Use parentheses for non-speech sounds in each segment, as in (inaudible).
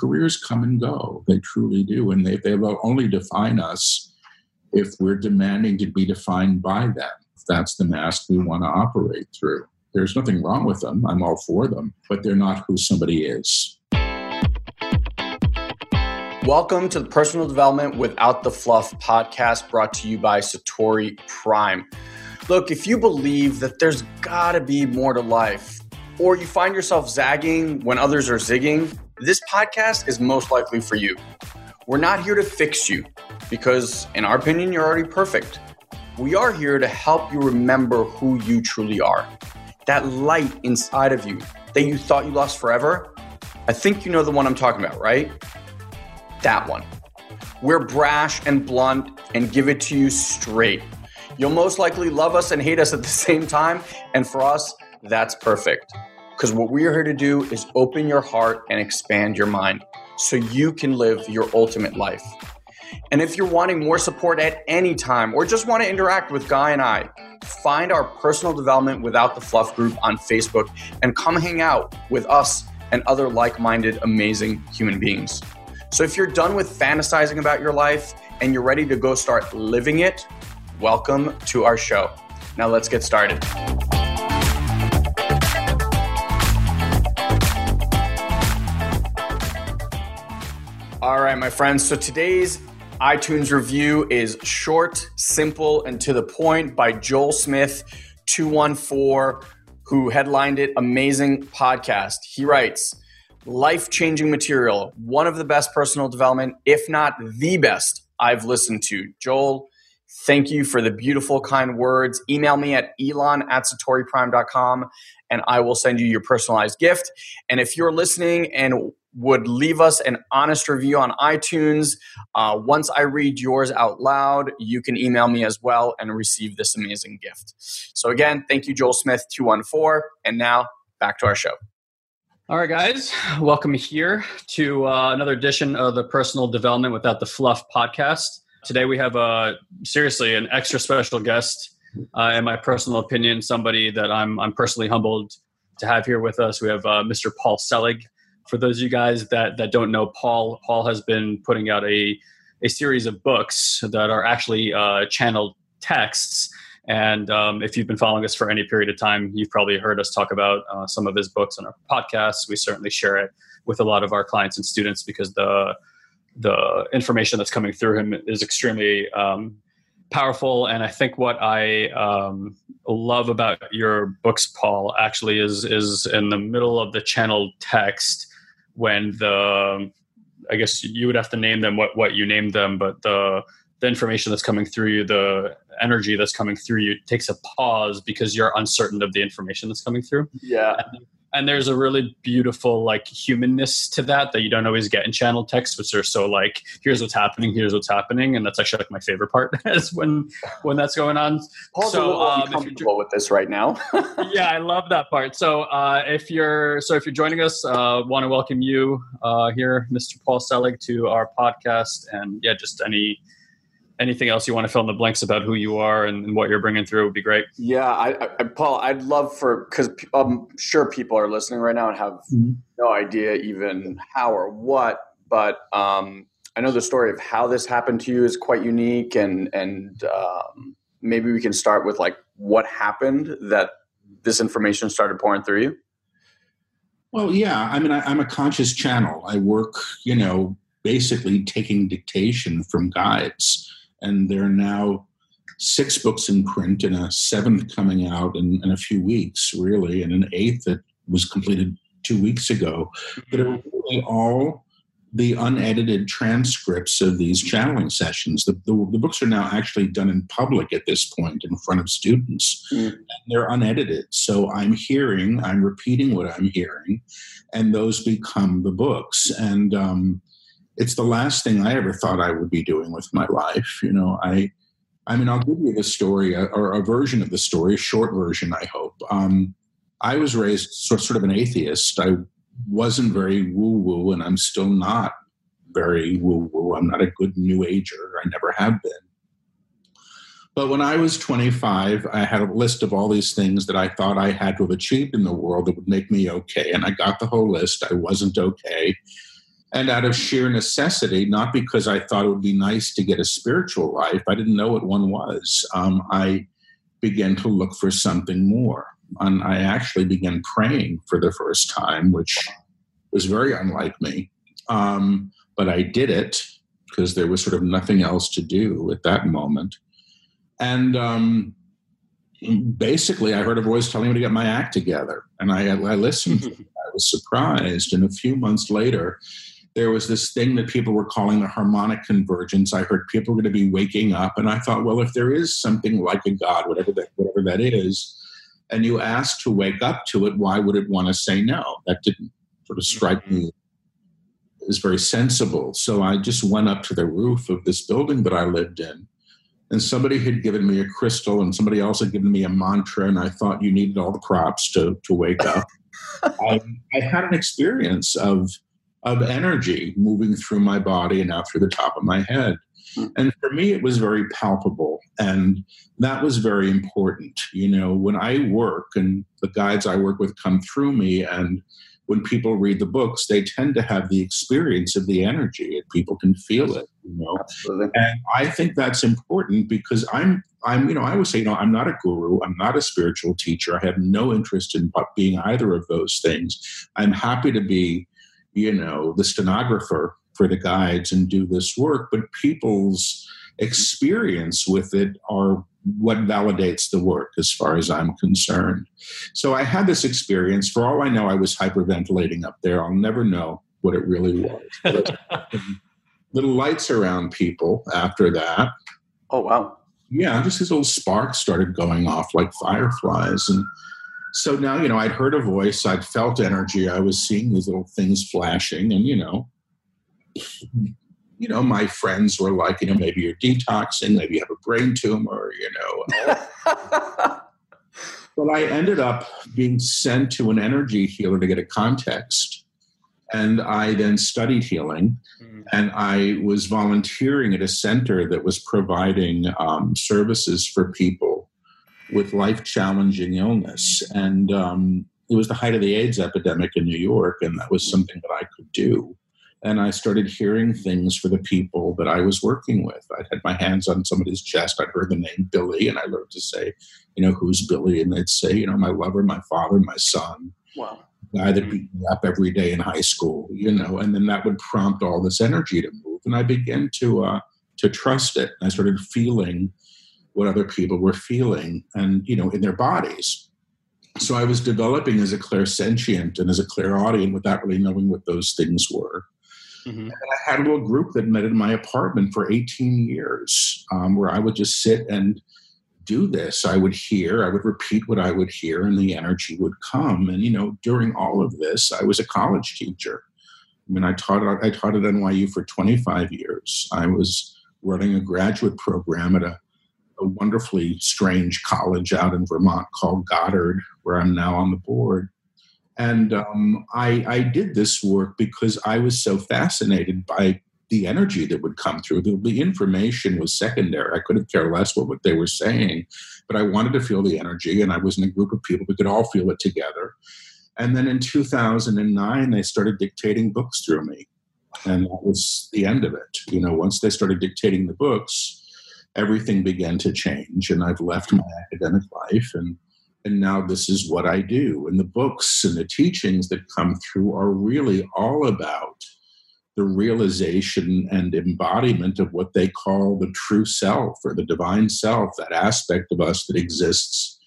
careers come and go. They truly do. And they, they will only define us if we're demanding to be defined by them. If that's the mask we want to operate through. There's nothing wrong with them. I'm all for them, but they're not who somebody is. Welcome to the Personal Development Without the Fluff podcast brought to you by Satori Prime. Look, if you believe that there's got to be more to life, or you find yourself zagging when others are zigging, this podcast is most likely for you. We're not here to fix you because, in our opinion, you're already perfect. We are here to help you remember who you truly are. That light inside of you that you thought you lost forever. I think you know the one I'm talking about, right? that one. We're brash and blunt and give it to you straight. You'll most likely love us and hate us at the (laughs) same time. And for us, that's perfect. Because what we're here to do is open your heart and expand your mind so you can live your ultimate life. And if you're wanting more support at any time or just want to interact with Guy and I, find our personal development without the fluff group on Facebook and come hang out with us and other like minded, amazing human beings. So if you're done with fantasizing about your life and you're ready to go start living it, welcome to our show. Now let's get started. All right, my friends. So today's iTunes review is short, simple, and to the point by Joel Smith, 214, who headlined it Amazing Podcast. He writes, life changing material, one of the best personal development, if not the best, I've listened to. Joel, thank you for the beautiful, kind words. Email me at elon at satoriprime.com and I will send you your personalized gift. And if you're listening and would leave us an honest review on iTunes, uh, once I read yours out loud, you can email me as well and receive this amazing gift. So, again, thank you, Joel Smith 214. And now back to our show. All right, guys, welcome here to uh, another edition of the Personal Development Without the Fluff podcast. Today we have a seriously an extra special guest, uh, in my personal opinion, somebody that I'm I'm personally humbled to have here with us. We have uh, Mr. Paul Selig. For those of you guys that that don't know Paul, Paul has been putting out a a series of books that are actually uh, channeled texts and um, if you've been following us for any period of time, you've probably heard us talk about uh, some of his books on our podcast. We certainly share it with a lot of our clients and students because the the information that's coming through him is extremely um, powerful. And I think what I um, love about your books, Paul, actually is is in the middle of the channeled text when the I guess you would have to name them what what you named them, but the the information that's coming through you, the energy that's coming through you takes a pause because you're uncertain of the information that's coming through. Yeah. And, and there's a really beautiful like humanness to that that you don't always get in channel text, which are so like, here's what's happening, here's what's happening, and that's actually like my favorite part (laughs) is when when that's going on. Paul's so, a little um, uncomfortable with this right now. (laughs) yeah, I love that part. So uh, if you're so if you're joining us, uh, want to welcome you uh, here, Mr. Paul Selig, to our podcast, and yeah, just any anything else you want to fill in the blanks about who you are and, what you're bringing through would be great. Yeah, I, I Paul, I'd love for because I'm sure people are listening right now and have mm-hmm. no idea even how or what, but um, I know the story of how this happened to you is quite unique, and and um, maybe we can start with like what happened that this information started pouring through you. Well, yeah, I mean, I, I'm a conscious channel. I work, you know, basically taking dictation from guides and there are now six books in print and a seventh coming out in, in a few weeks, really, and an eighth that was completed two weeks ago that are really all the unedited transcripts of these channeling sessions. The, the, the, books are now actually done in public at this point in front of students. Mm. And they're unedited. So I'm hearing, I'm repeating what I'm hearing, and those become the books. And um, it's the last thing I ever thought I would be doing with my life. You know, I, I mean, I'll give you the story or a version of the story, a short version, I hope. Um, I was raised sort, sort of an atheist. I wasn't very woo woo, and I'm still not very woo woo. I'm not a good new ager. I never have been. But when I was 25, I had a list of all these things that I thought I had to have achieved in the world that would make me okay. And I got the whole list. I wasn't okay And out of sheer necessity, not because I thought it would be nice to get a spiritual life, I didn't know what one was. Um, I began to look for something more. And I actually began praying for the first time, which was very unlike me. Um, but I did it because there was sort of nothing else to do at that moment. And um, basically, I heard a voice telling me to get my act together. And I, I listened. (laughs) I was surprised. And a few months later, there was this thing that people were calling the harmonic convergence. I heard people were going to be waking up, and I thought, well, if there is something like a God, whatever that whatever that is, and you ask to wake up to it, why would it want to say no? That didn't sort of strike me as very sensible. So I just went up to the roof of this building that I lived in, and somebody had given me a crystal, and somebody else had given me a mantra, and I thought you needed all the props to to wake up. I, (laughs) um, I had an experience of of energy moving through my body and out through the top of my head. And for me, it was very palpable. And that was very important. You know, when I work and the guides I work with come through me, and when people read the books, they tend to have the experience of the energy and people can feel it, you know. Absolutely. And I think that's important because I'm I'm, you know, I would say, you know, I'm not a guru. I'm not a spiritual teacher. I have no interest in being either of those things. I'm happy to be you know, the stenographer for the guides and do this work, but people's experience with it are what validates the work as far as I'm concerned. So I had this experience. For all I know, I was hyperventilating up there. I'll never know what it really was. (laughs) Um, little lights around people after that. Oh, wow. Yeah, just these little sparks started going off like fireflies. And so now, you know, I'd heard a voice, I'd felt energy, I was seeing these little things flashing, and you know, you know, my friends were like, you know, maybe you're detoxing, maybe you have a brain tumor, you know. (laughs) but I ended up being sent to an energy healer to get a context. And I then studied healing, mm-hmm. and I was volunteering at a center that was providing um, services for people with life challenging illness. And um, it was the height of the AIDS epidemic in New York, and that was something that I could do. And I started hearing things for the people that I was working with. I had my hands on somebody's chest. I heard the name Billy, and I learned to say, you know, who's Billy? And they'd say, you know, my lover, my father, my son. Wow. Guy that beat me up every day in high school, you know, and then that would prompt all this energy to move. And I began to uh, to trust it. I started feeling what other people were feeling and you know in their bodies. So i was developing as a clairsentient and as a clairaudient without really knowing what those things were. Mm-hmm. and i had a little group that met in my apartment for 18 years um, where i would just sit and do this. I would hear i would repeat what i would hear and the energy would come. And you know during all of this i was a college teacher. I mean i taught i taught at nyu for 25 years. I was running a graduate program at a a wonderfully strange college out in Vermont called Goddard, where I'm now on the board. And um, I, I, did this work because I was so fascinated by the energy that would come through. The, the information was secondary. I couldn't care less what, what they were saying, but I wanted to feel the energy, and I was in a group of people who could all feel it together. And then in 2009, they started dictating books through me. And that was the end of it. You know, once they started dictating the books, everything began to change and I've left my academic life and and now this is what I do. And the books and the teachings that come through are really all about the realization and embodiment of what they call the true self or the divine self, that aspect of us that exists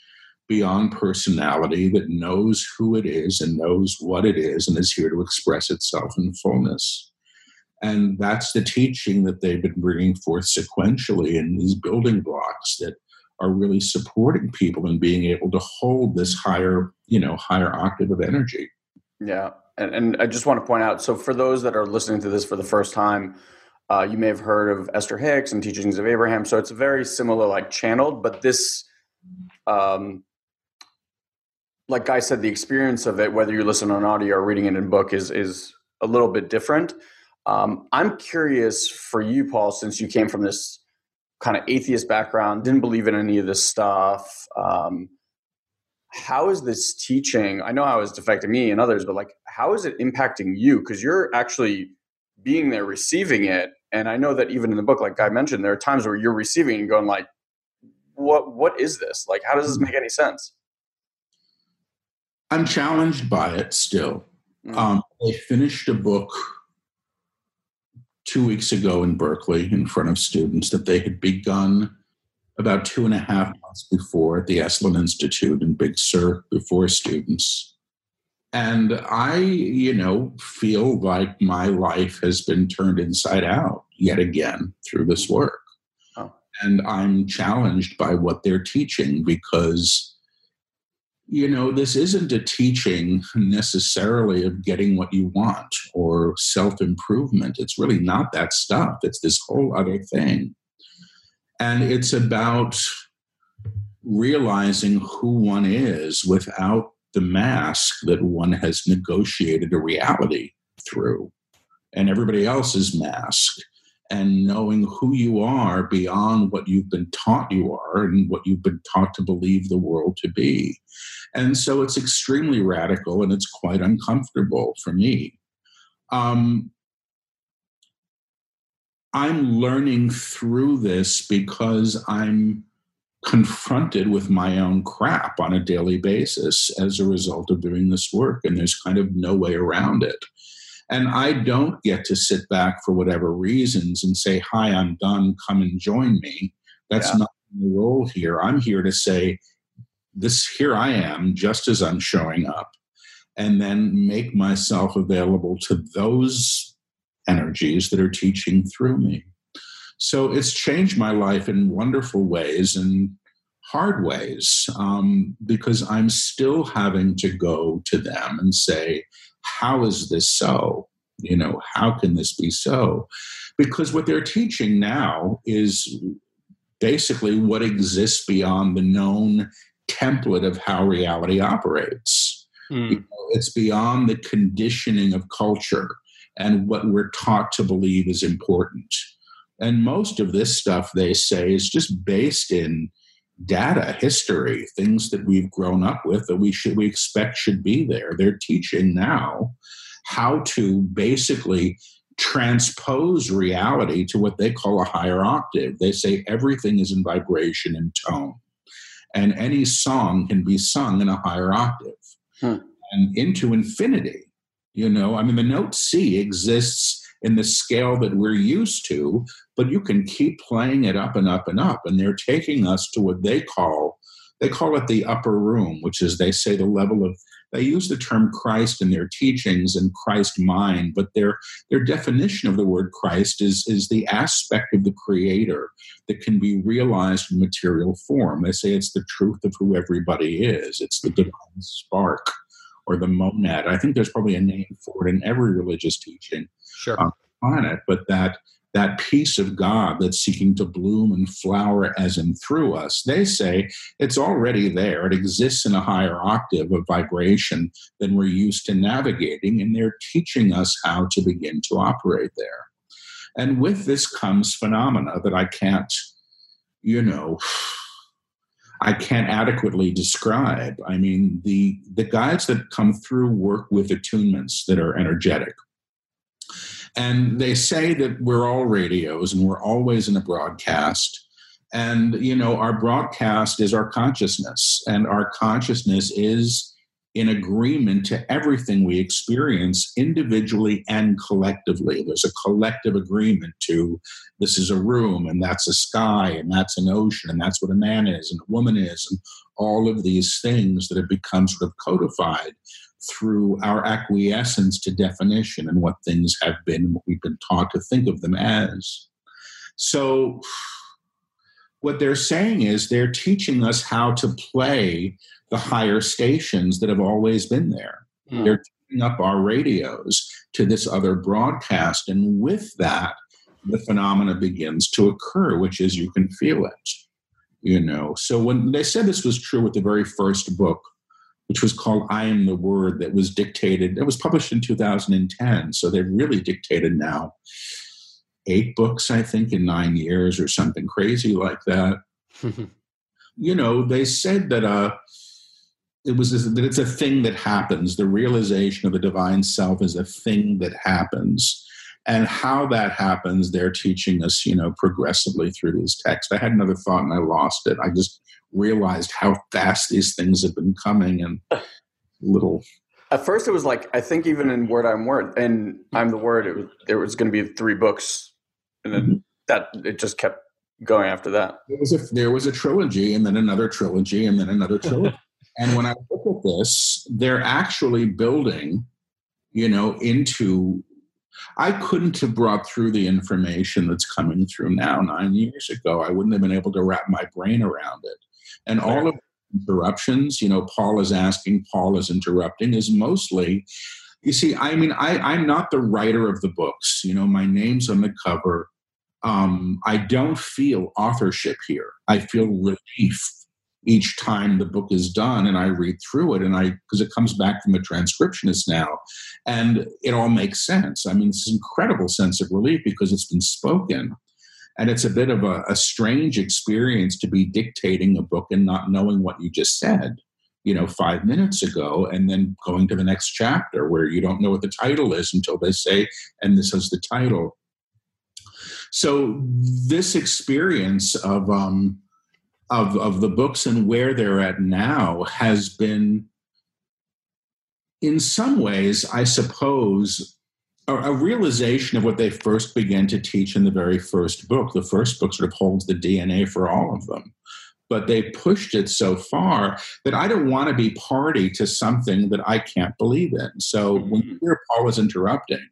beyond personality, that knows who it is and knows what it is and is here to express itself in fullness. And that's the teaching that they've been bringing forth sequentially in these building blocks that are really supporting people and being able to hold this higher, you know, higher octave of energy. Yeah. And, and I just want to point out so, for those that are listening to this for the first time, uh, you may have heard of Esther Hicks and Teachings of Abraham. So, it's very similar, like channeled, but this, um, like I said, the experience of it, whether you listen on audio or reading it in book, is is a little bit different. Um, I'm curious for you, Paul, since you came from this kind of atheist background, didn't believe in any of this stuff. Um, how is this teaching? I know how it's affecting me and others, but like, how is it impacting you? Because you're actually being there receiving it and i know that even in the book like I mentioned there are times where you're receiving and going like what what is this like how does this make any sense i'm challenged by it still mm-hmm. um, i finished a book two weeks ago in berkeley in front of students that they had begun about two and a half months before at the esalen institute in big sur before students and I, you know, feel like my life has been turned inside out yet again through this work. Oh. And I'm challenged by what they're teaching because, you know, this isn't a teaching necessarily of getting what you want or self improvement. It's really not that stuff, it's this whole other thing. And it's about realizing who one is without the mask that one has negotiated a reality through and everybody else's mask and knowing who you are beyond what you've been taught you are and what you've been taught to believe the world to be. And so it's extremely radical and it's quite uncomfortable for me. Um, I'm learning through this because I'm confronted with my own crap on a daily basis as a result of doing this work, and there's kind of no way around it. And I don't get to sit back for whatever reasons and say, Hi, I'm done, come and join me. That's yeah. not my role here. I'm here to say, This, here I am, just as I'm showing up, and then make myself available to those energies that are teaching through me. So it's changed my life in wonderful ways and hard ways um, because I'm still having to go to them and say, How is this so? You know, how can this be so? Because what they're teaching now is basically what exists beyond the known template of how reality operates. Mm. You know, it's beyond the conditioning of culture and what we're taught to believe is important. And most of this stuff, they say, is just based in data, history, things that we've grown up with that we should we expect should be there. They're teaching now how to basically transpose reality to what they call a higher octave. They say everything is in vibration and tone. And any song can be sung in a higher octave hmm. and into infinity. You know, I mean, the note C exists in the scale that we're used to, but you can keep playing it up and up and up. And they're taking us to what they call they call it the upper room, which is they say the level of they use the term Christ in their teachings and Christ mind, but their their definition of the word Christ is is the aspect of the creator that can be realized in material form. They say it's the truth of who everybody is. It's the divine spark or the monad. I think there's probably a name for it in every religious teaching sure. on the planet, but that that piece of God that's seeking to bloom and flower as in through us, they say it's already there. It exists in a higher octave of vibration than we're used to navigating, and they're teaching us how to begin to operate there. And with this comes phenomena that I can't, you know, (sighs) I can't adequately describe. I mean, the the guides that come through work with attunements that are energetic. And they say that we're all radios and we're always in a broadcast. And, you know, our broadcast is our consciousness, and our consciousness is in agreement to everything we experience individually and collectively. There's a collective agreement to this is a room, and that's a sky, and that's an ocean, and that's what a man is, and a woman is, and all of these things that have become sort of codified through our acquiescence to definition and what things have been and what we've been taught to think of them as. So, what they're saying is they're teaching us how to play the higher stations that have always been there. Mm. They're tuning up our radios to this other broadcast. And with that, the phenomena begins to occur, which is you can feel it. You know, so when they said this was true with the very first book, which was called I Am the Word, that was dictated, it was published in 2010. So they've really dictated now eight books, I think, in nine years or something crazy like that. (laughs) you know, they said that uh, it was that it's a thing that happens. The realization of the divine self is a thing that happens. And how that happens they're teaching us you know progressively through these texts. I had another thought and i lost it. I just realized how fast these things have been coming and (laughs) little at first it was like i think even in word i'm word and i'm the word it was there was going to be three books and then mm-hmm. that it just kept going after that. There was a there was a trilogy and then another trilogy and then another (laughs) trilogy. And when i look at this they're actually building you know into I couldn't have brought through the information that's coming through now nine years ago. I wouldn't have been able to wrap my brain around it. And all of interruptions, you know, Paul is asking, Paul is interrupting, is mostly, you see, I mean, I, I'm not the writer of the books. You know, my name's on the cover. Um, I don't feel authorship here. I feel relief each time the book is done and I read through it and I because it comes back from a transcriptionist now and it all makes sense. I mean, it's an incredible sense of relief because it's been spoken. And it's a bit of a, a strange experience to be dictating a book and not knowing what you just said, you know, five minutes ago, and then going to the next chapter where you don't know what the title is until they say, and this is the title. So this experience of um, of, of the books and where they're at now has been, in some ways, I suppose, a, a, realization of what they first began to teach in the very first book. The first book sort of holds the DNA for all of them. But they pushed it so far that I don't want to be party to something that I can't believe in. So mm-hmm. when you hear Paul was interrupting,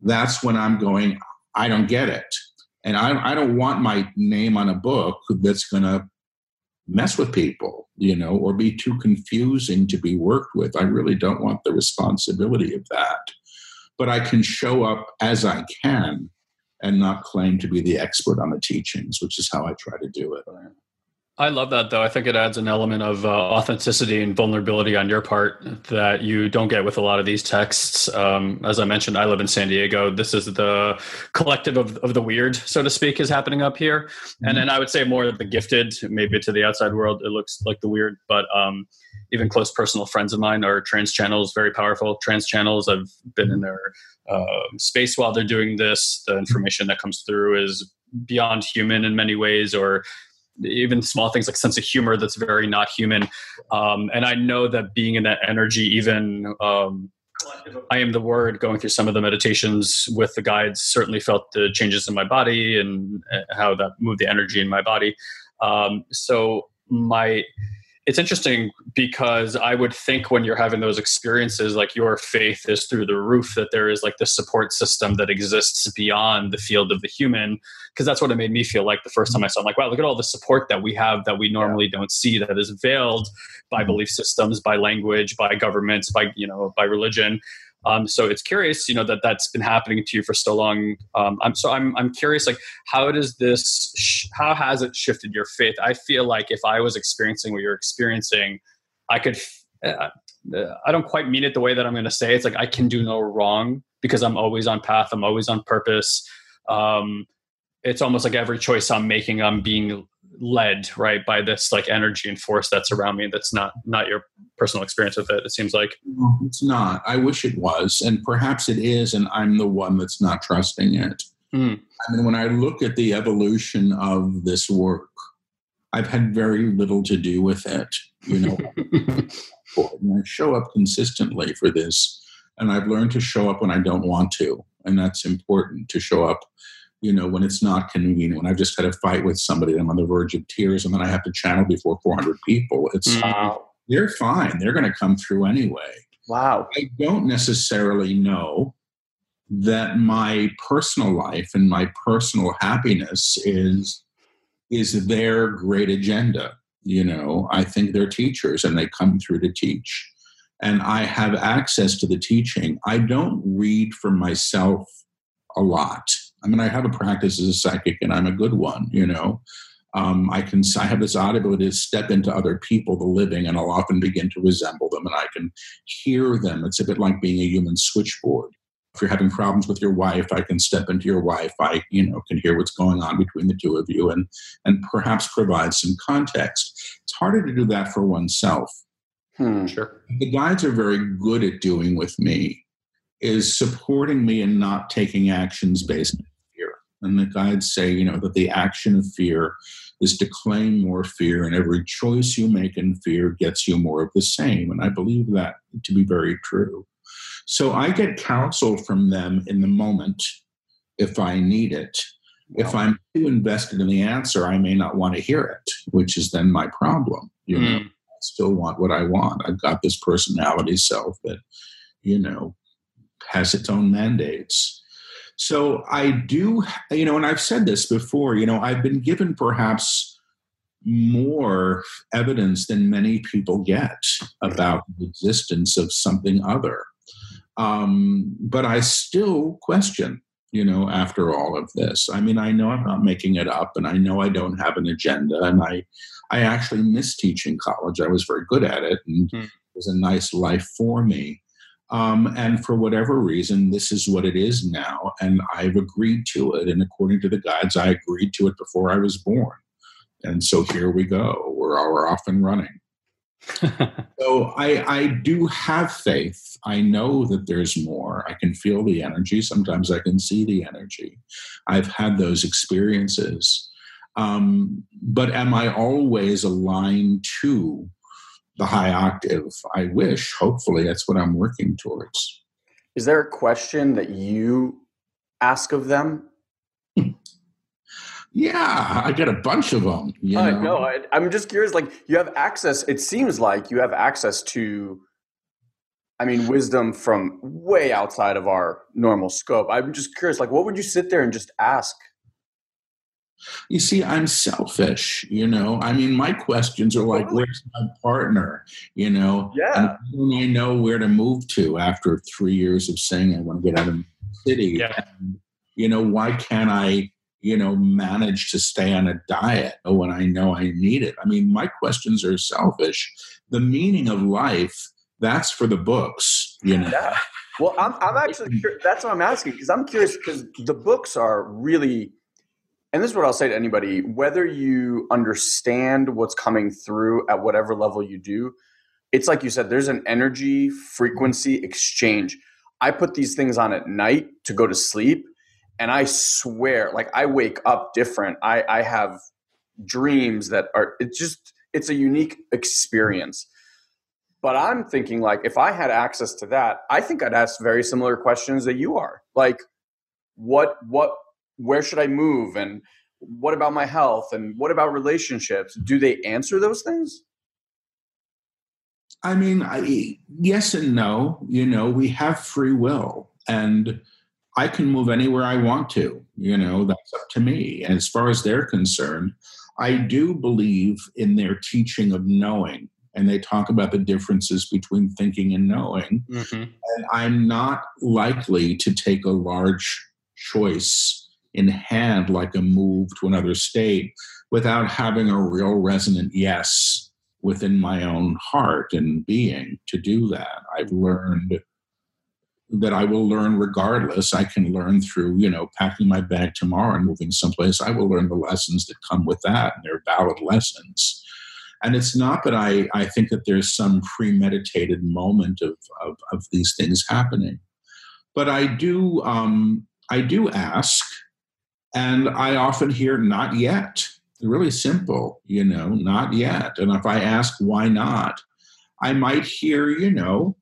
that's when I'm going, I don't get it. And I, I don't want my name on a book that's going to mess with people, you know, or be too confusing to be worked with. I really don't want the responsibility of that. But I can show up as I can and not claim to be the expert on the teachings, which is how I try to do it. I love that though. I think it adds an element of uh, authenticity and vulnerability on your part that you don't get with a lot of these texts. Um, as I mentioned, I live in San Diego. This is the collective of, of the weird, so to speak, is happening up here. Mm-hmm. And then I would say more of the gifted, maybe to the outside world, it looks like the weird, but um, even close personal friends of mine are trance channels, very powerful trance channels. I've been in their uh, space while they're doing this. The information that comes through is beyond human in many ways or even small things like sense of humor that's very not human. Um, and I know that being in that energy, even um, I am the word going through some of the meditations with the guides, certainly felt the changes in my body and uh, how that moved the energy in my body. Um, so my it's interesting because I would think when you're having those experiences, like your faith is through the roof, that there is like the support system that exists beyond the field of the human. Because that's what it made me feel like the first time I saw. I'm like, wow, look at all the support that we have that we normally yeah. don't see, that is veiled by mm-hmm. belief systems, by language, by governments, by you know, by religion. Um, so it's curious, you know, that that's been happening to you for so long. Um, I'm so I'm I'm curious, like, how does this? Sh- how has it shifted your faith? I feel like if I was experiencing what you're experiencing, I could. Uh, uh I don't quite mean it the way that I'm going to say. It's like I can do no wrong because I'm always on path. I'm always on purpose. Um, it's almost like every choice I'm making, I'm being led right by this like energy and force that's around me that's not not your personal experience with it it seems like. No, it's not. I wish it was and perhaps it is and i'm the one that's not trusting it. Mm. i mean when i look at the evolution of this work i've had very little to do with it you know. (laughs) And i show up consistently for this and i've learned to show up when i don't want to and that's important to show up you know, when it's not convenient, when I've just had a fight with somebody, I'm on the verge of tears, and then I have to channel before 400 people. It's mm. wow. they're fine. They're going to come through anyway. Wow. I don't necessarily know that my personal life and my personal happiness is is their great agenda. You know, I think they're teachers and they come through to teach. And I have access to the teaching. I don't read for myself a lot I mean, I have a practice as a psychic, and I'm a good one. You know, um, I can I have this odd ability to step into other people, the living, and I'll often begin to resemble them, and I can hear them. It's a bit like being a human switchboard. If you're having problems with your wife, I can step into your wife. I, you know, can hear what's going on between the two of you, and and perhaps provide some context. It's harder to do that for oneself. Hmm. Sure. The guides are very good at doing with me is supporting me and not taking actions based on fear. And the guides say, you know, that the action of fear is to claim more fear, and every choice you make in fear gets you more of the same. And I believe that to be very true. So I get counsel from them in the moment if I need it. If I'm too invested in the answer, I may not want to hear it, which is then my problem. You mm. know, I still want what I want. I've got this personality self that, you know, has its own mandates. So I do, you know, and I've said this before, you know, I've been given perhaps more evidence than many people get about the existence of something other. Um, but I still question, you know, after all of this. I mean, I know I'm not making it up, and I know I don't have an agenda, and I, I actually miss teaching college. I was very good at it, and hmm. it was a nice life for me. Um, and for whatever reason, this is what it is now, and I've agreed to it. And according to the guides, I agreed to it before I was born. And so here we go. We're, we're off and running. (laughs) so I, I do have faith. I know that there's more. I can feel the energy. Sometimes I can see the energy. I've had those experiences. Um, but am I always aligned to the high octave I wish. Hopefully, that's what I'm working towards. Is there a question that you ask of them? yeah, I get a bunch of them. You know? I know. I, I'm just curious. Like, you have access. It seems like you have access to. I mean, wisdom from way outside of our normal scope. I'm just curious. Like, what would you sit there and just ask you see, I'm selfish, you know. I mean, my questions are like, where's my partner? You know, yeah. And I know where to move to after three years of saying I want to get out of the city. Yeah. And, you know, why can't I, you know, manage to stay on a diet when I know I need it? I mean, my questions are selfish. The meaning of life, that's for the books, you know. Yeah. Well, I'm, I'm actually, that's what I'm asking because I'm curious because the books are really and this is what I'll say to anybody whether you understand what's coming through at whatever level you do, it's like you said, there's an energy frequency exchange. I put these things on at night to go to sleep, and I swear, like I wake up different. I, I have dreams that are, it's just, it's a unique experience. But I'm thinking, like, if I had access to that, I think I'd ask very similar questions that you are. Like, what, what, where should I move? And what about my health? And what about relationships? Do they answer those things? I mean, I, yes and no. You know, we have free will, and I can move anywhere I want to. You know, that's up to me. And as far as they're concerned, I do believe in their teaching of knowing. And they talk about the differences between thinking and knowing. Mm-hmm. And I'm not likely to take a large choice in hand like a move to another state without having a real resonant yes within my own heart and being to do that. I've learned that I will learn regardless. I can learn through, you know, packing my bag tomorrow and moving someplace. I will learn the lessons that come with that, and they're valid lessons. And it's not that I, I think that there's some premeditated moment of, of, of these things happening. But I do um, I do ask and I often hear, not yet. Really simple, you know, not yet. And if I ask why not, I might hear, you know,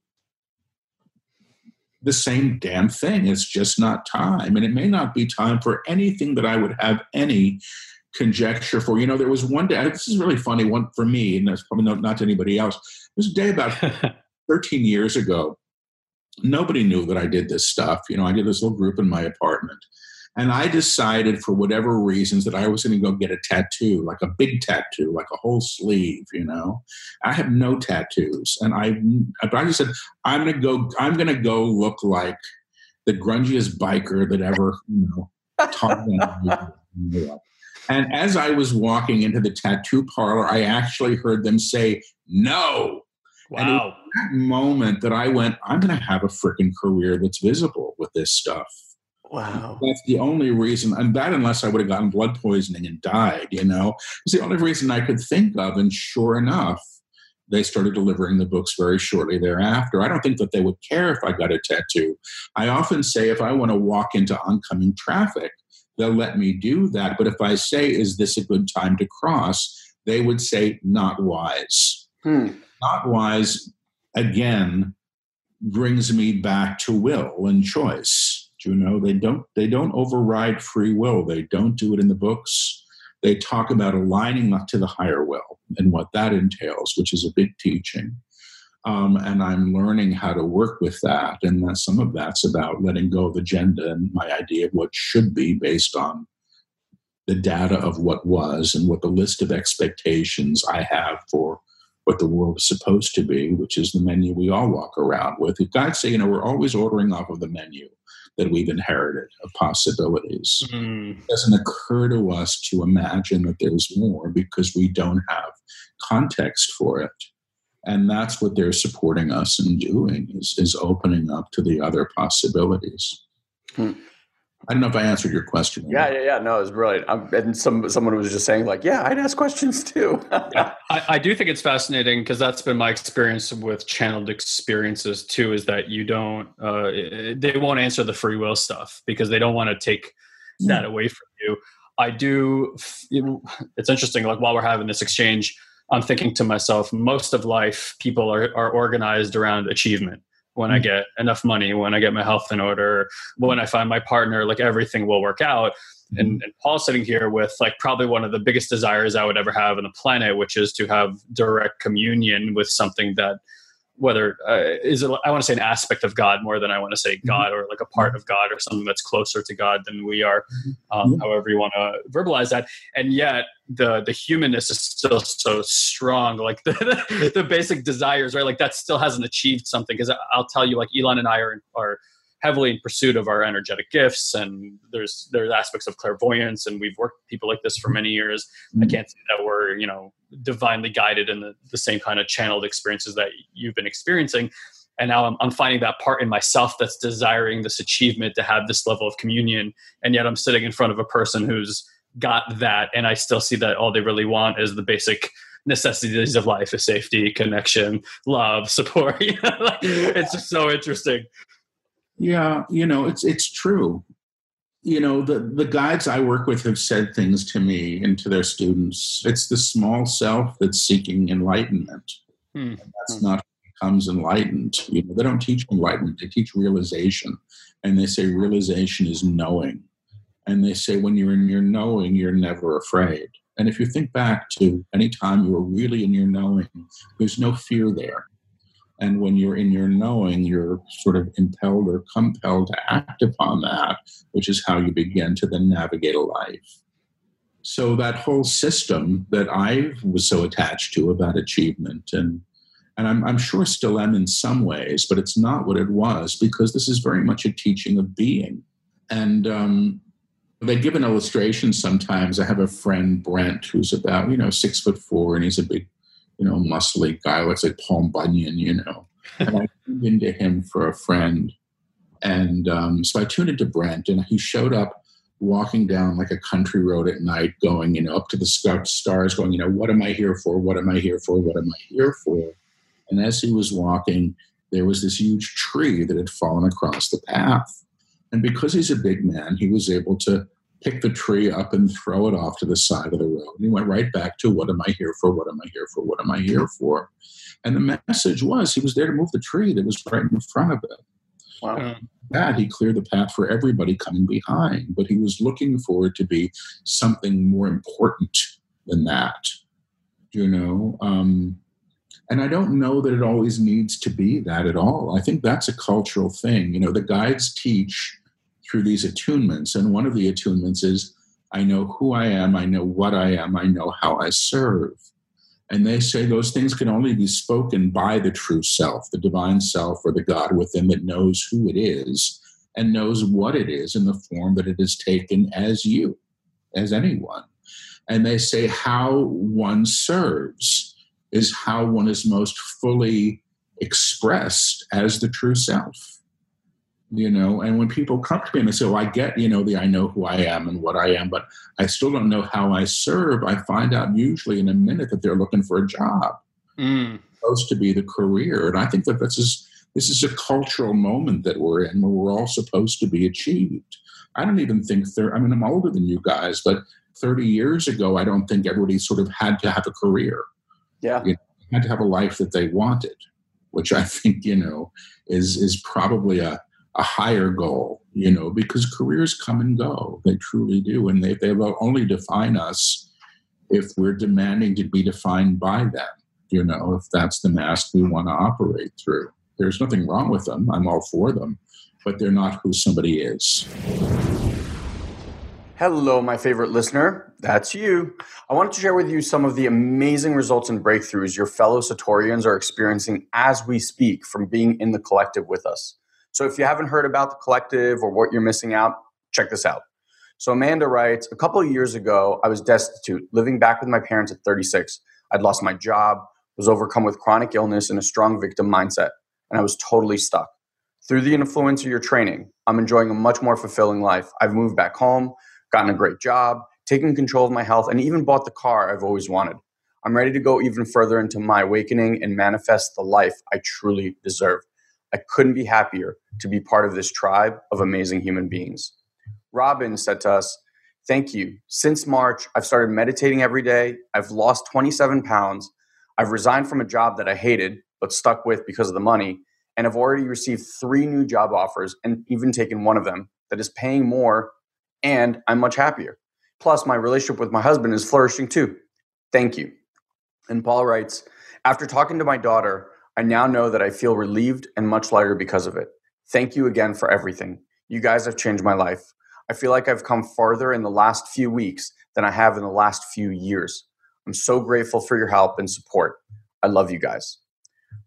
the same damn thing. It's just not time. And it may not be time for anything that I would have any conjecture for. You know, there was one day, this is really funny one for me, and that's probably not, not to anybody else. There was a day about (laughs) 13 years ago. Nobody knew that I did this stuff. You know, I did this little group in my apartment. And I decided for whatever reasons that I was going to go get a tattoo, like a big tattoo, like a whole sleeve, you know. I have no tattoos. And I, I just said, I'm going to go, I'm going to go look like the grungiest biker that ever, you know, taught And as I was walking into the tattoo parlor, I actually heard them say, no. Wow. that moment that I went, I'm going to have a freaking career that's visible with this stuff. Wow. That's the only reason, and that unless I would have gotten blood poisoning and died, you know, it's the only reason I could think of. And sure enough, they started delivering the books very shortly thereafter. I don't think that they would care if I got a tattoo. I often say if I want to walk into oncoming traffic, they'll let me do that. But if I say, is this a good time to cross? They would say, not wise. Hmm. Not wise, again, brings me back to will and choice. Know they don't they don't override free will. They don't do it in the books. They talk about aligning to the higher will and what that entails, which is a big teaching. Um, and I'm learning how to work with that. And that some of that's about letting go of agenda and my idea of what should be based on the data of what was and what the list of expectations I have for what the world is supposed to be, which is the menu we all walk around with. If God say, you know, we're always ordering off of the menu that we've inherited of possibilities. Mm. It doesn't occur to us to imagine that there's more because we don't have context for it. And that's what they're supporting us in doing is, is opening up to the other possibilities. Hmm. I don't know if I answered your question. Yeah, yeah, yeah. No, it was brilliant. I'm, and some someone was just saying like, yeah, I'd ask questions too. yeah, (laughs) I, I, do think it's fascinating because that's been my experience with channeled experiences too. Is that you don't, uh, they won't answer the free will stuff because they don't want to take that away from you. I do. It's interesting. Like while we're having this exchange, I'm thinking to myself, most of life, people are, are organized around achievement when I mm. get enough money, when I get my health in order, when I find my partner, like everything will work out. And, mm. and Paul's sitting here with like probably one of the biggest desires I would ever have on the planet, which is to have direct communion with something that whether uh, is it, I want to say an aspect of God more than I want to say mm-hmm. God or like a part of God or something that's closer to God than we are, mm-hmm. um, however you want to verbalize that. And yet the the humanness is still so strong, like (laughs) the, the, the basic desires, right? Like that still hasn't achieved something. Because I'll tell you, like Elon and I are are heavily in pursuit of our energetic gifts and there's there's aspects of clairvoyance and we've worked with people like this for many years. Mm-hmm. i can't say that we're you know divinely guided in the, the same kind of channeled experiences that you've been experiencing. And now I'm, I'm finding that part in myself that's desiring this achievement to have this level of communion and yet i'm sitting in front of a person who's got that and i still see that all they really want is the basic necessities of life is safety connection love support (laughs) it's just so interesting yeah, you know, it's it's true. You know, the the guides I work with have said things to me and to their students. It's the small self that's seeking enlightenment. Hmm. That's hmm. not becomes enlightened. You know, they don't teach enlightenment; they teach realization, and they say realization is knowing. And they say when you're in your knowing, you're never afraid. And if you think back to any time you were really in your knowing, there's no fear there. And when you're in your knowing, you're sort of impelled or compelled to act upon that, which is how you begin to then navigate a life. So that whole system that I was so attached to about achievement and and I'm, I'm sure still am in some ways, but it's not what it was because this is very much a teaching of being. And um, they give an illustration sometimes. I have a friend, Brent, who's about, you know, six foot four, and he's a big you know, muscly guy, looks like Paul Bunyan, you know. and I tuned into him for a friend. And um, so I tuned into Brent, and he showed up walking down like a country road at night, going, you know, up to the stars, going, you know, what am I here for? What am I here for? What am I here for? And as he was walking, there was this huge tree that had fallen across the path. And because he's a big man, he was able to pick the tree up and throw it off to the side of the road. And he went right back to what am I here for? What am I here for? What am I here for? And the message was he was there to move the tree that was right in front of him. Wow. That he cleared the path for everybody coming behind, but he was looking for it to be something more important than that. You know, um, and I don't know that it always needs to be that at all. I think that's a cultural thing. You know, the guides teach through these attunements. And one of the attunements is I know who I am, I know what I am, I know how I serve. And they say those things can only be spoken by the true self, the divine self, or the God within that knows who it is and knows what it is in the form that it has taken as you, as anyone. And they say how one serves is how one is most fully expressed as the true self you know and when people come to me and they say well i get you know the i know who i am and what i am but i still don't know how i serve i find out usually in a minute that they're looking for a job mm. supposed to be the career. And I think that this is this is a cultural moment that we're in where we're all supposed to be achieved. I don't even think there. I mean, I'm older than you guys, but 30 years ago, I don't think everybody sort of had to have a career. Yeah, you know, had to have a life that they wanted, which I (laughs) think you know is is probably a a higher goal, you know, because careers come and go. They truly do. And they, they will only define us if we're demanding to be defined by them, you know, if that's the mask we want to operate through. There's nothing wrong with them. I'm all for them, but they're not who somebody is. Hello, my favorite listener. That's you. I wanted to share with you some of the amazing results and breakthroughs your fellow Satorians are experiencing as we speak from being in the collective with us. So if you haven't heard about the collective or what you're missing out, check this out. So Amanda writes, a couple of years ago, I was destitute, living back with my parents at 36. I'd lost my job, was overcome with chronic illness and a strong victim mindset, and I was totally stuck. Through the influence of your training, I'm enjoying a much more fulfilling life. I've moved back home, gotten a great job, taken control of my health, and even bought the car I've always wanted. I'm ready to go even further into my awakening and manifest the life I truly deserve. I couldn't be happier to be part of this tribe of amazing human beings. Robin said to us, Thank you. Since March, I've started meditating every day. I've lost 27 pounds. I've resigned from a job that I hated but stuck with because of the money. And I've already received three new job offers and even taken one of them that is paying more. And I'm much happier. Plus, my relationship with my husband is flourishing too. Thank you. And Paul writes After talking to my daughter, I now know that I feel relieved and much lighter because of it. Thank you again for everything. You guys have changed my life. I feel like I've come farther in the last few weeks than I have in the last few years. I'm so grateful for your help and support. I love you guys.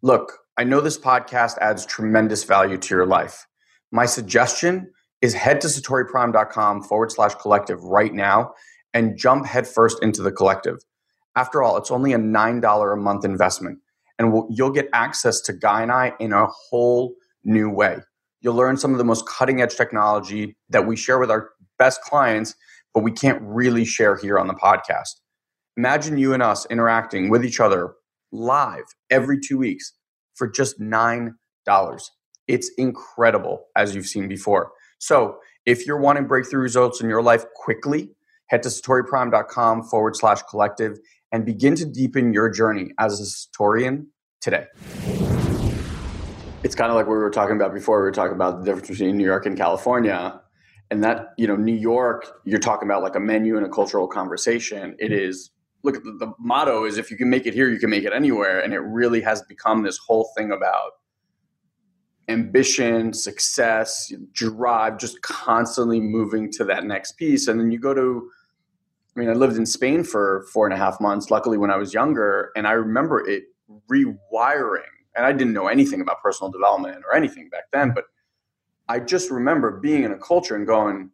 Look, I know this podcast adds tremendous value to your life. My suggestion is head to satoriprime.com forward slash collective right now and jump headfirst into the collective. After all, it's only a $9 a month investment and we'll, you'll get access to Guy in a whole new way. You'll learn some of the most cutting edge technology that we share with our best clients, but we can't really share here on the podcast. Imagine you and us interacting with each other live every two weeks for just $9. It's incredible, as you've seen before. So, if you're wanting breakthrough results in your life quickly, head to satoriprime.com forward slash collective and begin to deepen your journey as a Satorian today. It's kind of like what we were talking about before. We were talking about the difference between New York and California. And that, you know, New York, you're talking about like a menu and a cultural conversation. It mm-hmm. is, look, the, the motto is if you can make it here, you can make it anywhere. And it really has become this whole thing about ambition, success, drive, just constantly moving to that next piece. And then you go to, I mean, I lived in Spain for four and a half months, luckily when I was younger. And I remember it rewiring. And I didn't know anything about personal development or anything back then, but I just remember being in a culture and going,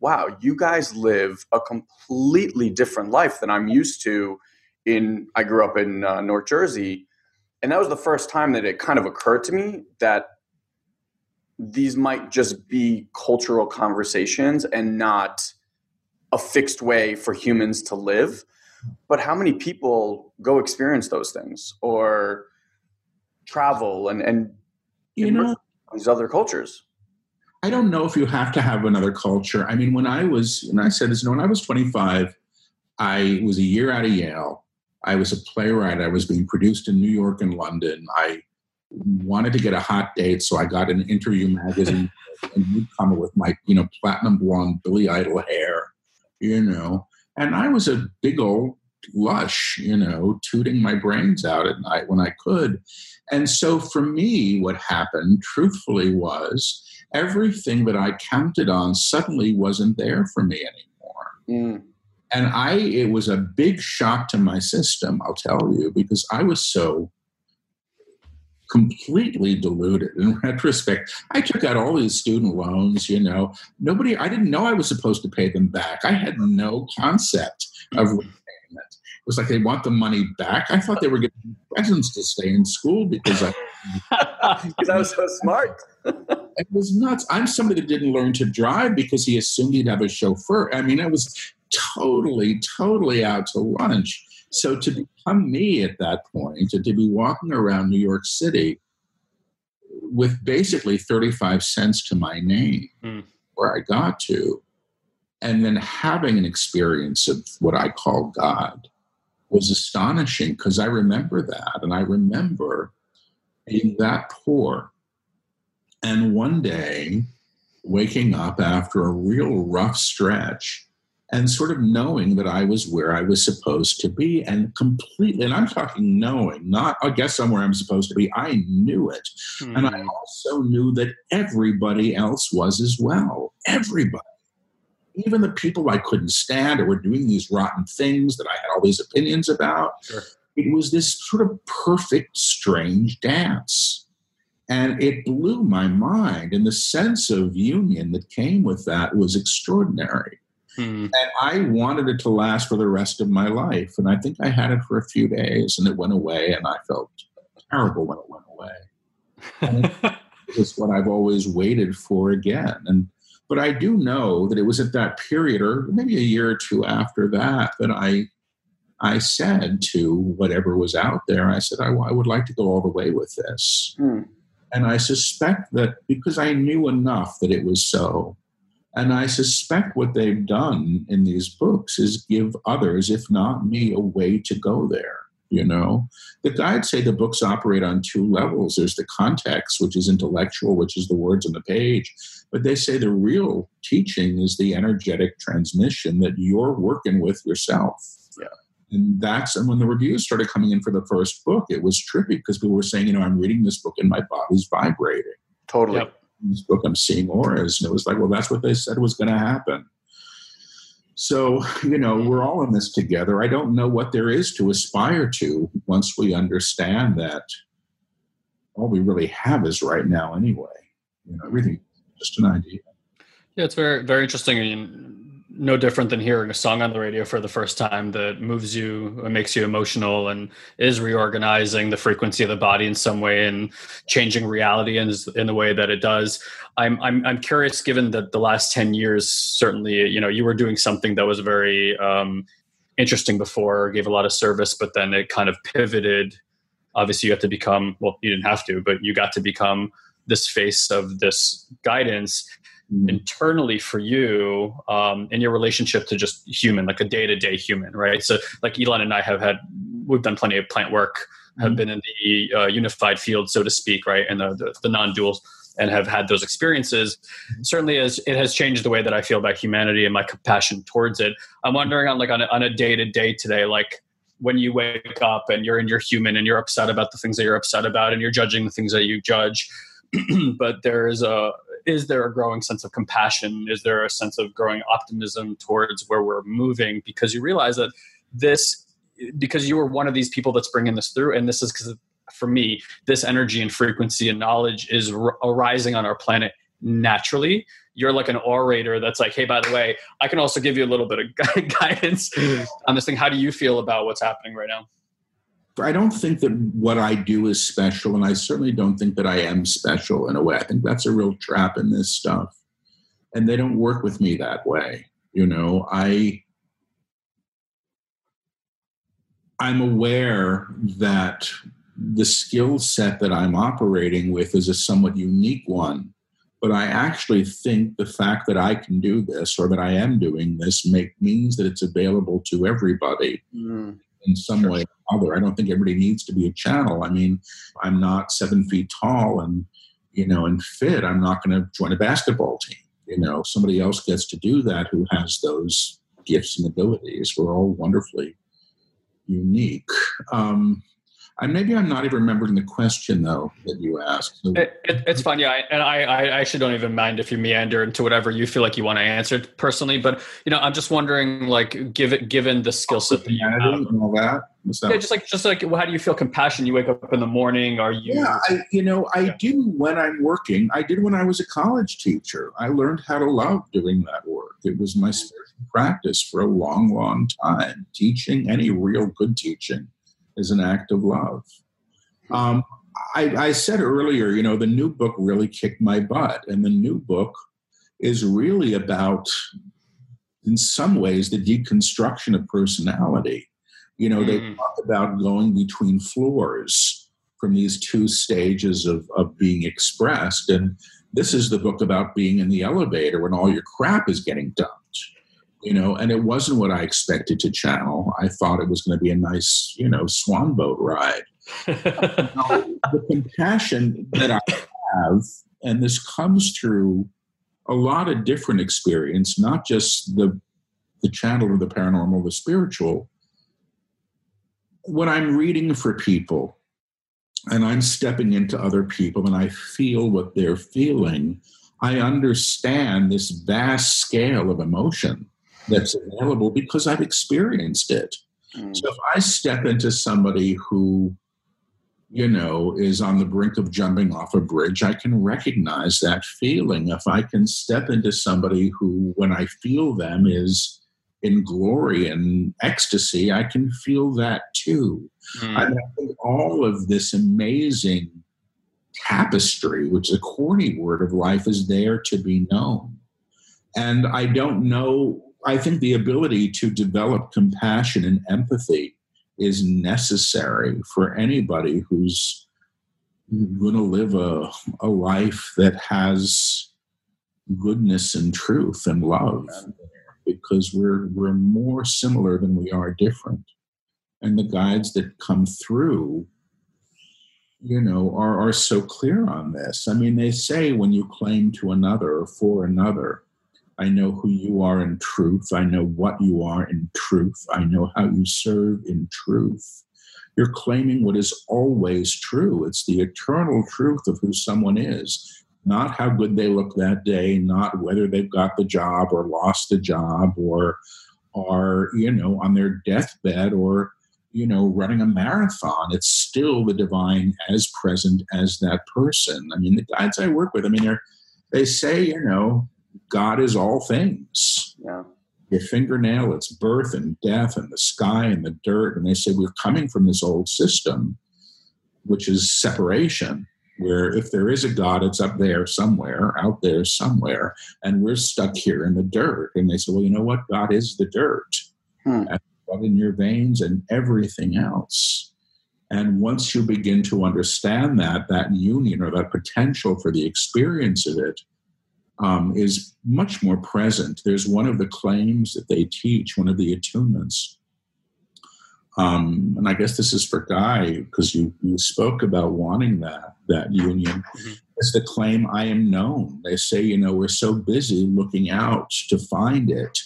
wow, you guys live a completely different life than I'm used to. In I grew up in uh, North Jersey, and that was the first time that it kind of occurred to me that these might just be cultural conversations and not a fixed way for humans to live. But how many people go experience those things or travel and and you know these other cultures? I don't know if you have to have another culture. I mean when i was and i said this when i was 25 i was a year out of yale. I was a playwright. I was being produced in new york and london. I wanted to get a hot date so i got an interview magazine (laughs) and newcomer with my you know platinum blonde billy idol hair you know. And I was a big old lush, you know, tooting my brains out at night when I could. And so for me, what happened, truthfully, was everything that I counted on suddenly wasn't there for me anymore. Mm. And I, it was a big shock to my system, I'll tell you, because I was so completely deluded in retrospect. I took out all these student loans, you know. Nobody, I didn't know I was supposed to pay them back. I had no concept of repayment. It was like they want the money back. I thought they were getting presents to stay in school because I (laughs) because I was so smart. it was nuts. I'm somebody that didn't learn to drive because he assumed he'd have a chauffeur. I mean, I was totally, totally out to lunch. So to become me at that point, and to be walking around New York City with basically 35 cents to my name, mm. where I got to, and then having an experience of what I call God was astonishing because I remember that. And I remember being that poor. And one day, waking up after a real rough stretch and sort of knowing that I was where I was supposed to be and completely, and I'm talking knowing, not I guess somewhere I'm supposed to be. I knew it. Hmm. And I hmm. also knew that everybody else was as well. Everybody. Even the people I couldn't stand or were doing these rotten things that I had all these opinions about. Sure. It was this sort of perfect, strange dance. And it blew my mind. And the sense of union that came with that was extraordinary. Hmm. And I wanted it to last for the rest of my life. And I think I had it for a few days and it went away. And I felt terrible when it went away. (laughs) it's what I've always waited for again. And but I do know that it was at that period, or maybe a year or two after that, that I I said to whatever was out there, I said, I, I would like to go all the way with this. Hmm. And I suspect that because I knew enough that it was so, and I suspect what they've done in these books is give others, if not me, a way to go there. You know, the guides say the books operate on two levels. There's the context, which is intellectual, which is the words on the page. But they say the real teaching is the energetic transmission that you're working with yourself. Yeah. And that's and when the reviews started coming in for the first book, it was trippy because people were saying, you know, I'm reading this book and my body's vibrating. Totally. Yep. This book, I'm seeing auras. And it was like, well, that's what they said was going to happen. So, you know, we're all in this together. I don't know what there is to aspire to once we understand that all we really have is right now anyway. You know, everything just an idea. Yeah, it's very, very interesting. And no different than hearing a song on the radio for the first time that moves you and makes you emotional and is reorganizing the frequency of the body in some way and changing reality in, in the way that it does. I'm, I'm, I'm curious, given that the last 10 years, certainly, you know, you were doing something that was very um, interesting before, gave a lot of service, but then it kind of pivoted. Obviously, you have to become, well, you didn't have to, but you got to become this face of this guidance mm. internally for you um, in your relationship to just human, like a day to day human, right? So, like Elon and I have had, we've done plenty of plant work, have mm. been in the uh, unified field, so to speak, right, and the, the, the non dual and have had those experiences mm-hmm. certainly as it has changed the way that i feel about humanity and my compassion towards it i'm wondering on like on a, on a day-to-day today like when you wake up and you're in your human and you're upset about the things that you're upset about and you're judging the things that you judge (clears throat) but there is a is there a growing sense of compassion? Is there a sense of growing optimism towards where we're moving? Because you realize that this, because you were one of these people that's bringing this through, and this is because for me, this energy and frequency and knowledge is r- arising on our planet naturally. You're like an orator that's like, hey, by the way, I can also give you a little bit of (laughs) guidance mm-hmm. on this thing. How do you feel about what's happening right now? I don't think that what I do is special, and I certainly don't think that I am special in a way. I think that's a real trap in this stuff. And they don't work with me that way. You know, I I'm aware that the skill set that I'm operating with is a somewhat unique one. But I actually think the fact that I can do this or that I am doing this make means that it's available to everybody. Mm in some sure. way other. I don't think everybody needs to be a channel. I mean, I'm not seven feet tall and you know and fit. I'm not going to join a basketball team. You know, somebody else gets to do that who has those gifts and abilities. We're all wonderfully unique. Um, and maybe I'm not even remembering the question though that you asked. It, it, it's fine, yeah. And I, I actually don't even mind if you meander into whatever you feel like you want to answer personally. But you know, I'm just wondering, like, given given the skill set that you have, and all that. Yeah, just like just like how do you feel compassion? You wake up in the morning. Are you? Yeah, I, you know, I yeah. do when I'm working. I did when I was a college teacher. I learned how to love doing that work. It was my mm-hmm. spiritual practice for a long, long time. Teaching any real good teaching is an act of love. Um, I, I said earlier, you know, the new book really kicked my butt, and the new book is really about, in some ways, the deconstruction of personality. You know, mm. they talk about going between floors from these two stages of, of being expressed. And this is the book about being in the elevator when all your crap is getting dumped. You know, and it wasn't what I expected to channel. I thought it was going to be a nice, you know, swan boat ride. (laughs) the compassion that I have, and this comes through a lot of different experience, not just the the channel of the paranormal, the spiritual. When I'm reading for people and I'm stepping into other people and I feel what they're feeling, I understand this vast scale of emotion that's available because I've experienced it. Mm. So if I step into somebody who, you know, is on the brink of jumping off a bridge, I can recognize that feeling. If I can step into somebody who, when I feel them, is in glory and ecstasy, I can feel that too. Mm. I, think all of this amazing tapestry, which is a corny word of life, is there to be known. And I don't know, I think the ability to develop compassion and empathy is necessary for anybody who's going to live a, a life that has goodness and truth and love. Because we're we're more similar than we are different. And the guides that come through you know are are so clear on this. I mean they say when you claim to another or for another i know who you are in truth i know what you are in truth i know how you serve in truth you're claiming what is always true it's the eternal truth of who someone is not how good they look that day, not whether they've got the job or lost the job or are, you know, on their deathbed or, you know, running a marathon. It's still the divine as present as that person. I mean, the guides I work with, I mean, they're, they say, you know, God is all things. Yeah. Your fingernail, it's birth and death and the sky and the dirt. And they say, we're coming from this old system, which is separation where if there is a God, it's up there somewhere, out there somewhere, and we're stuck here in the dirt. And they say, well, you know what? God is the dirt, hmm. blood in your veins, and everything else. And once you begin to understand that, that union or that potential for the experience of it um, is much more present. There's one of the claims that they teach, one of the attunements, um, and I guess this is for Guy because you, you spoke about wanting that that union. Mm-hmm. It's the claim I am known. They say, you know, we're so busy looking out to find it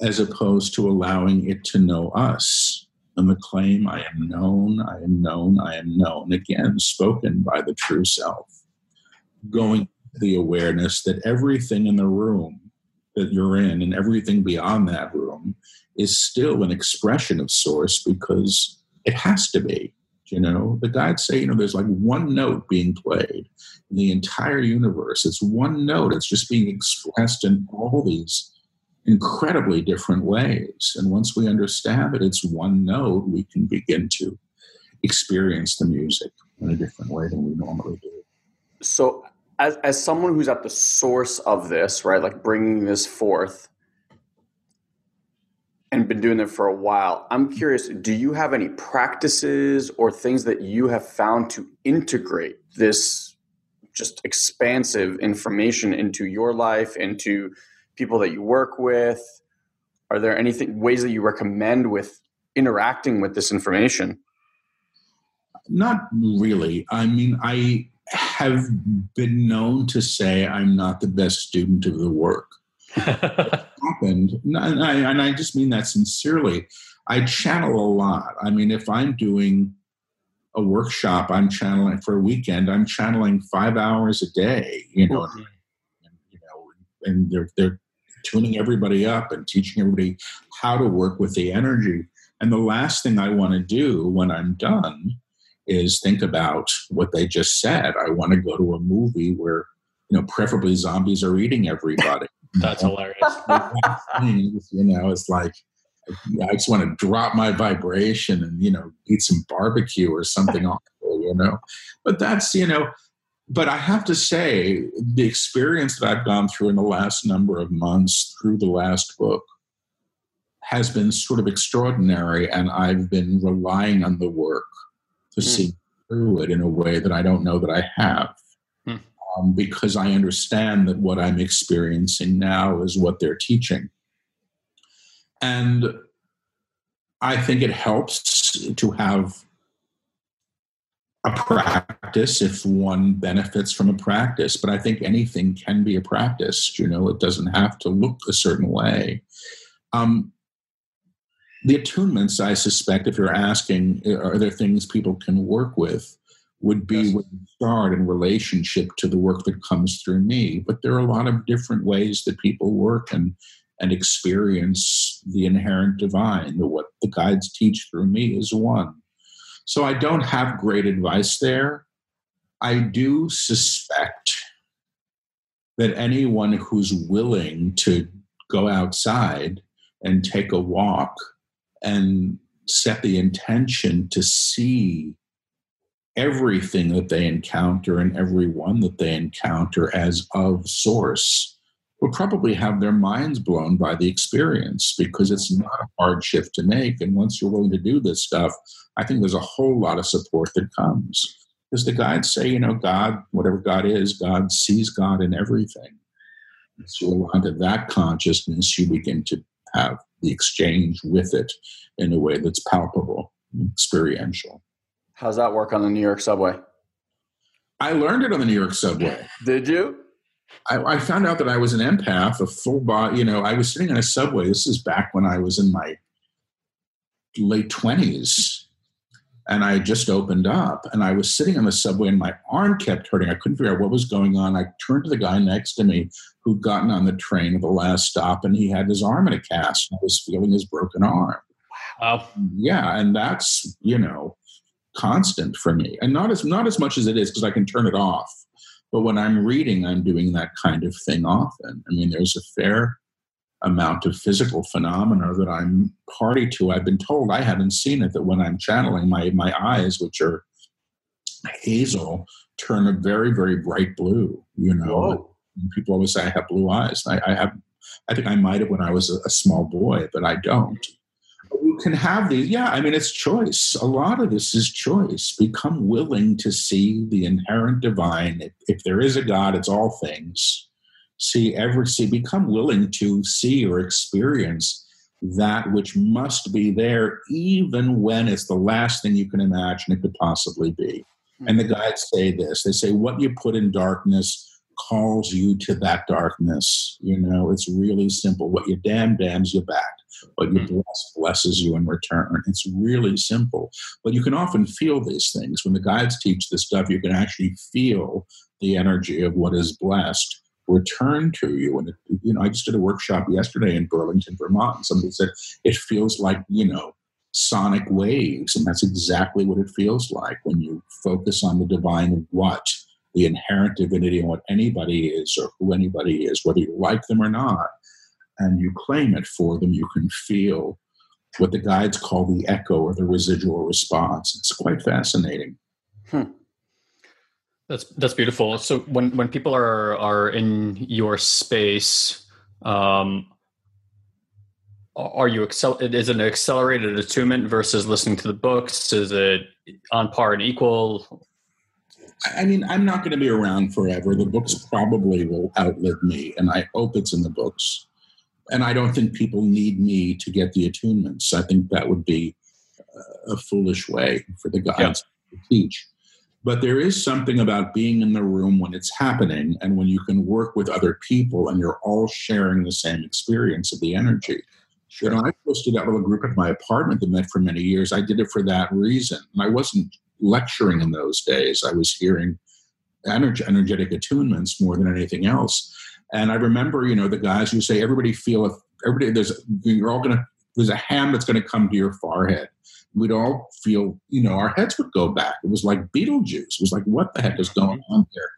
as opposed to allowing it to know us. And the claim I am known, I am known, I am known, again, spoken by the true self. Going the awareness that everything in the room that you're in and everything beyond that room is still an expression of source because it has to be. You know, the guides say, you know, there's like one note being played in the entire universe. It's one note. It's just being expressed in all these incredibly different ways. And once we understand that it's one note, we can begin to experience the music in a different way than we normally do. So, as, as someone who's at the source of this, right, like bringing this forth, and been doing it for a while. I'm curious, do you have any practices or things that you have found to integrate this just expansive information into your life, into people that you work with? Are there anything ways that you recommend with interacting with this information? Not really. I mean, I have been known to say I'm not the best student of the work. (laughs) happened, and I, and I just mean that sincerely. I channel a lot. I mean, if I'm doing a workshop, I'm channeling for a weekend. I'm channeling five hours a day. You know, mm-hmm. and, you know, and they're they're tuning everybody up and teaching everybody how to work with the energy. And the last thing I want to do when I'm done is think about what they just said. I want to go to a movie where, you know, preferably zombies are eating everybody. (laughs) That's hilarious. (laughs) you know, it's like I just want to drop my vibration and you know eat some barbecue or something (laughs) awful, you know. But that's you know, but I have to say the experience that I've gone through in the last number of months through the last book has been sort of extraordinary, and I've been relying on the work to mm. see through it in a way that I don't know that I have. Mm. Um, because I understand that what I'm experiencing now is what they're teaching. And I think it helps to have a practice if one benefits from a practice. But I think anything can be a practice. You know, it doesn't have to look a certain way. Um, the attunements, I suspect, if you're asking, uh, are there things people can work with, would be yes. with start in relationship to the work that comes through me. But there are a lot of different ways that people work and and experience the inherent divine. The, what the guides teach through me is one. So I don't have great advice there. I do suspect that anyone who's willing to go outside and take a walk and set the intention to see everything that they encounter and everyone that they encounter as of source will probably have their minds blown by the experience because it's not a hard shift to make. And once you're willing to do this stuff, I think there's a whole lot of support that comes. Because the guides say, you know, God, whatever God is, God sees God in everything. So you that consciousness, you begin to have the exchange with it in a way that's palpable, experiential. How's that work on the New York subway? I learned it on the New York subway. Did you? I, I, found out that I was an empath, a full body. You know, I was sitting on a subway. This is back when I was in my late twenties, and I just opened up, and I was sitting on the subway, and my arm kept hurting. I couldn't figure out what was going on. I turned to the guy next to me who'd gotten on the train at the last stop, and he had his arm in a cast. I was feeling his broken arm. Wow. Yeah, and that's you know constant for me, and not as not as much as it is because I can turn it off but when I'm reading, I'm doing that kind of thing often. I mean, there's a fair amount of physical phenomena that I'm party to. I've been told I haven't seen it that when I'm channeling, my my eyes, which are hazel, turn a very very bright blue. You know, people always say I have blue eyes. I, I have. I think I might have when I was a, a small boy, but I don't you can have these. Yeah, I mean, it's choice. A lot of this is choice. Become willing to see the inherent divine. If, if there is a God, it's all things. See every see. Become willing to see or experience that which must be there, even when it's the last thing you can imagine it could possibly be. And the guides say this. They say, "What you put in darkness." calls you to that darkness. You know, it's really simple. What you damn damns you back but you hmm. bless blesses you in return. It's really simple. But you can often feel these things. When the guides teach this stuff, you can actually feel the energy of what is blessed return to you. And, it, you know, I just did a workshop yesterday in Burlington, Vermont. And somebody said it feels like, you know, sonic waves. And that's exactly what it feels like when you focus on the divine what, the inherent divinity and what anybody is or who anybody is, whether you like them or not and you claim it for them, you can feel what the guides call the echo or the residual response. It's quite fascinating. Hmm. That's that's beautiful. So when when people are are in your space, um, are you excel? Is it an accelerated attunement versus listening to the books? Is it on par and equal? I mean, I'm not going to be around forever. The books probably will outlive me, and I hope it's in the books and I don't think people need me to get the attunements. I think that would be a foolish way for the guides yeah. to teach. But there is something about being in the room when it's happening and when you can work with other people and you're all sharing the same experience of the energy. Sure. You know, I posted that little group at my apartment that met for many years. I did it for that reason. And I wasn't lecturing in those days. I was hearing energy, energetic attunements more than anything else. And I remember, you know, the guys who say, everybody feel, everybody, there's, you're all going to, there's a hand that's going to come to your forehead. We'd all feel, you know, our heads would go back. It was like Beetlejuice. It was like, what the heck is going mm-hmm. on here?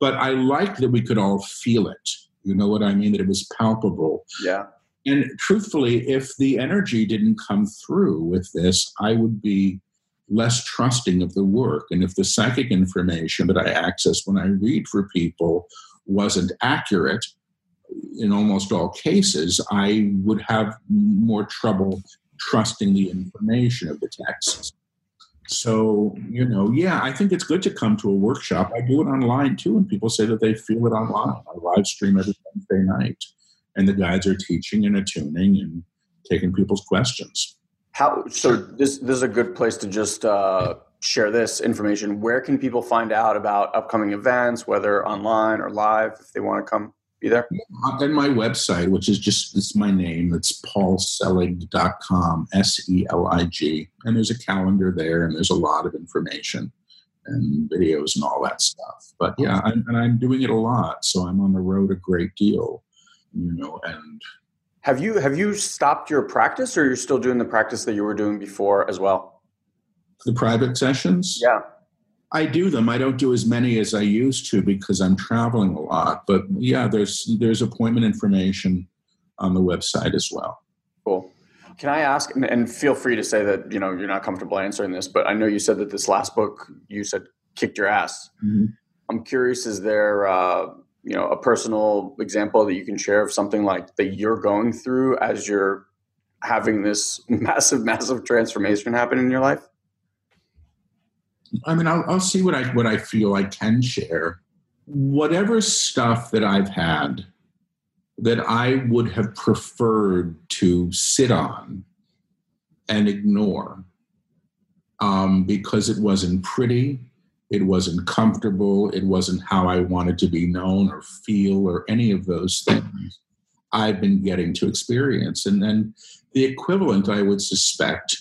But I liked that we could all feel it. You know what I mean? That it was palpable. Yeah. And truthfully, if the energy didn't come through with this, I would be less trusting of the work. And if the psychic information that I access when I read for people wasn't accurate, in almost all cases, I would have more trouble trusting the information of the texts. So, you know, yeah, I think it's good to come to a workshop. I do it online too, and people say that they feel it online. I live stream every Wednesday night, and the guides are teaching and attuning and taking people's questions. How so? This this is a good place to just uh, share this information. Where can people find out about upcoming events, whether online or live, if they want to come be there? On my website, which is just it's my name, it's paulselig.com, S E L I G. And there's a calendar there and there's a lot of information and videos and all that stuff. But yeah, I'm, and I'm doing it a lot. So I'm on the road a great deal, you know, and have you have you stopped your practice or you're still doing the practice that you were doing before as well? The private sessions? Yeah. I do them. I don't do as many as I used to because I'm traveling a lot. But yeah, there's there's appointment information on the website as well. Cool. Can I ask, and feel free to say that you know you're not comfortable answering this, but I know you said that this last book you said kicked your ass. Mm-hmm. I'm curious, is there uh, you know a personal example that you can share of something like that you're going through as you're having this (laughs) massive, massive transformation happen in your life? I mean, I'll, I'll see what I what I feel I can share. Whatever stuff that I've had that I would have preferred to sit on and ignore um, because it wasn't pretty, it wasn't comfortable, it wasn't how I wanted to be known or feel or any of those things. I've been getting to experience, and then the equivalent, I would suspect,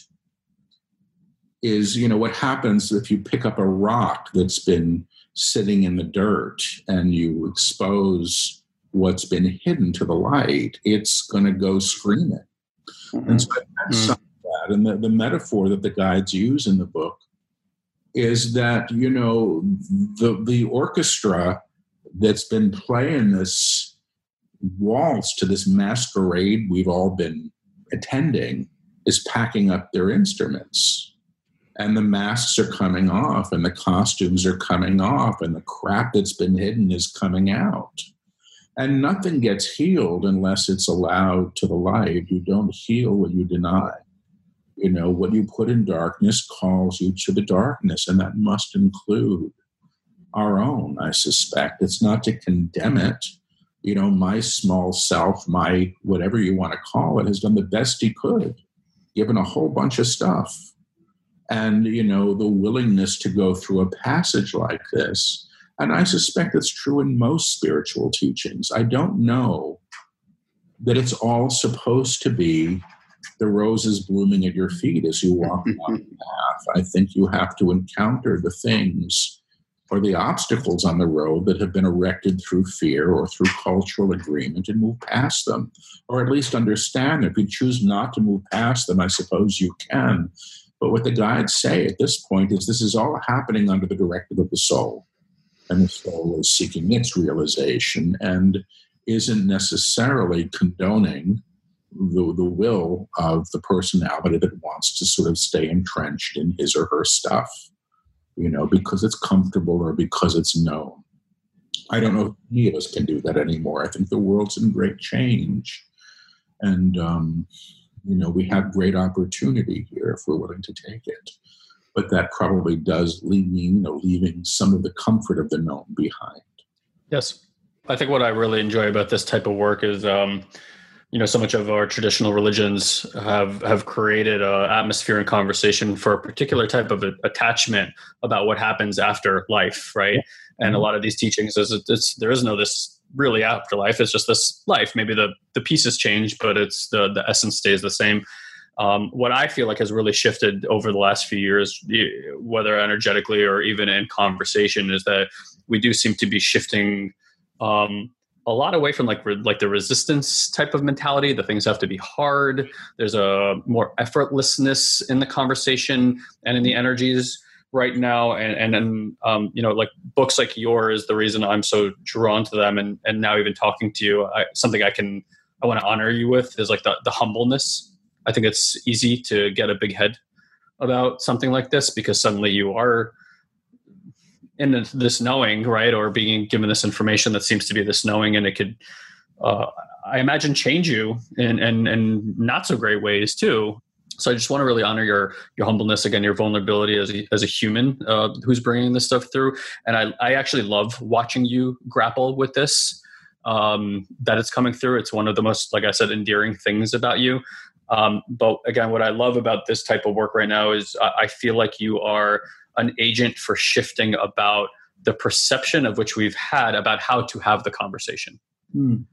is you know what happens if you pick up a rock that's been sitting in the dirt and you expose what's been hidden to the light it's going to go screaming mm-hmm. and so that's mm-hmm. that and the, the metaphor that the guides use in the book is that you know the the orchestra that's been playing this waltz to this masquerade we've all been attending is packing up their instruments and the masks are coming off and the costumes are coming off and the crap that's been hidden is coming out. And nothing gets healed unless it's allowed to the light. You don't heal what you deny. You know what you put in darkness calls you to the darkness and that must include our own i suspect. It's not to condemn it. You know my small self my whatever you want to call it has done the best he could given a whole bunch of stuff and you know the willingness to go through a passage like this. And i suspect it's true in most spiritual teachings. I don't know that it's all supposed to be the roses blooming at your feet as you walk (laughs) down the path. I think you have to encounter the things or the obstacles on the road that have been erected through fear or through cultural agreement and move past them. Or at least understand that if you choose not to move past them i suppose you can but what the guides say at this point is this is all happening under the directive of the soul. And the soul is seeking its realization and isn't necessarily condoning the, the will of the personality that wants to sort of stay entrenched in his or her stuff, you know, because it's comfortable or because it's known. I don't know if any of us can do that anymore. I think the world's in great change. And, um, you know, we have great opportunity here if we're willing to take it. But that probably does leave me, you know, leaving some of the comfort of the known behind. Yes. I think what I really enjoy about this type of work is, um, you know, so much of our traditional religions have have created an atmosphere and conversation for a particular type of attachment about what happens after life, right? And a mm-hmm. lot of these teachings is it's, there is no this really afterlife. It's just this life. Maybe the the pieces change, but it's the the essence stays the same. Um, what I feel like has really shifted over the last few years, whether energetically or even in conversation, is that we do seem to be shifting um, a lot away from like re- like the resistance type of mentality. The things have to be hard. There's a more effortlessness in the conversation and in the energies right now. And and then um, you know like books like yours the reason i'm so drawn to them. And and now even talking to you I, something i can i want to honor you with is like the, the humbleness. I think it's easy to get a big head about something like this because suddenly you are in this knowing right? Or being given this information that seems to be this knowing and it could uh, I imagine change you in, in, in not so great ways too. So I just want to really honor your your humbleness again, your vulnerability as a, as a human uh, who's bringing this stuff through. And I I actually love watching you grapple with this. Um, that it's coming through. It's one of the most, like I said, endearing things about you. Um, but again, what I love about this type of work right now is I, I feel like you are an agent for shifting about the perception of which we've had about how to have the conversation. Mm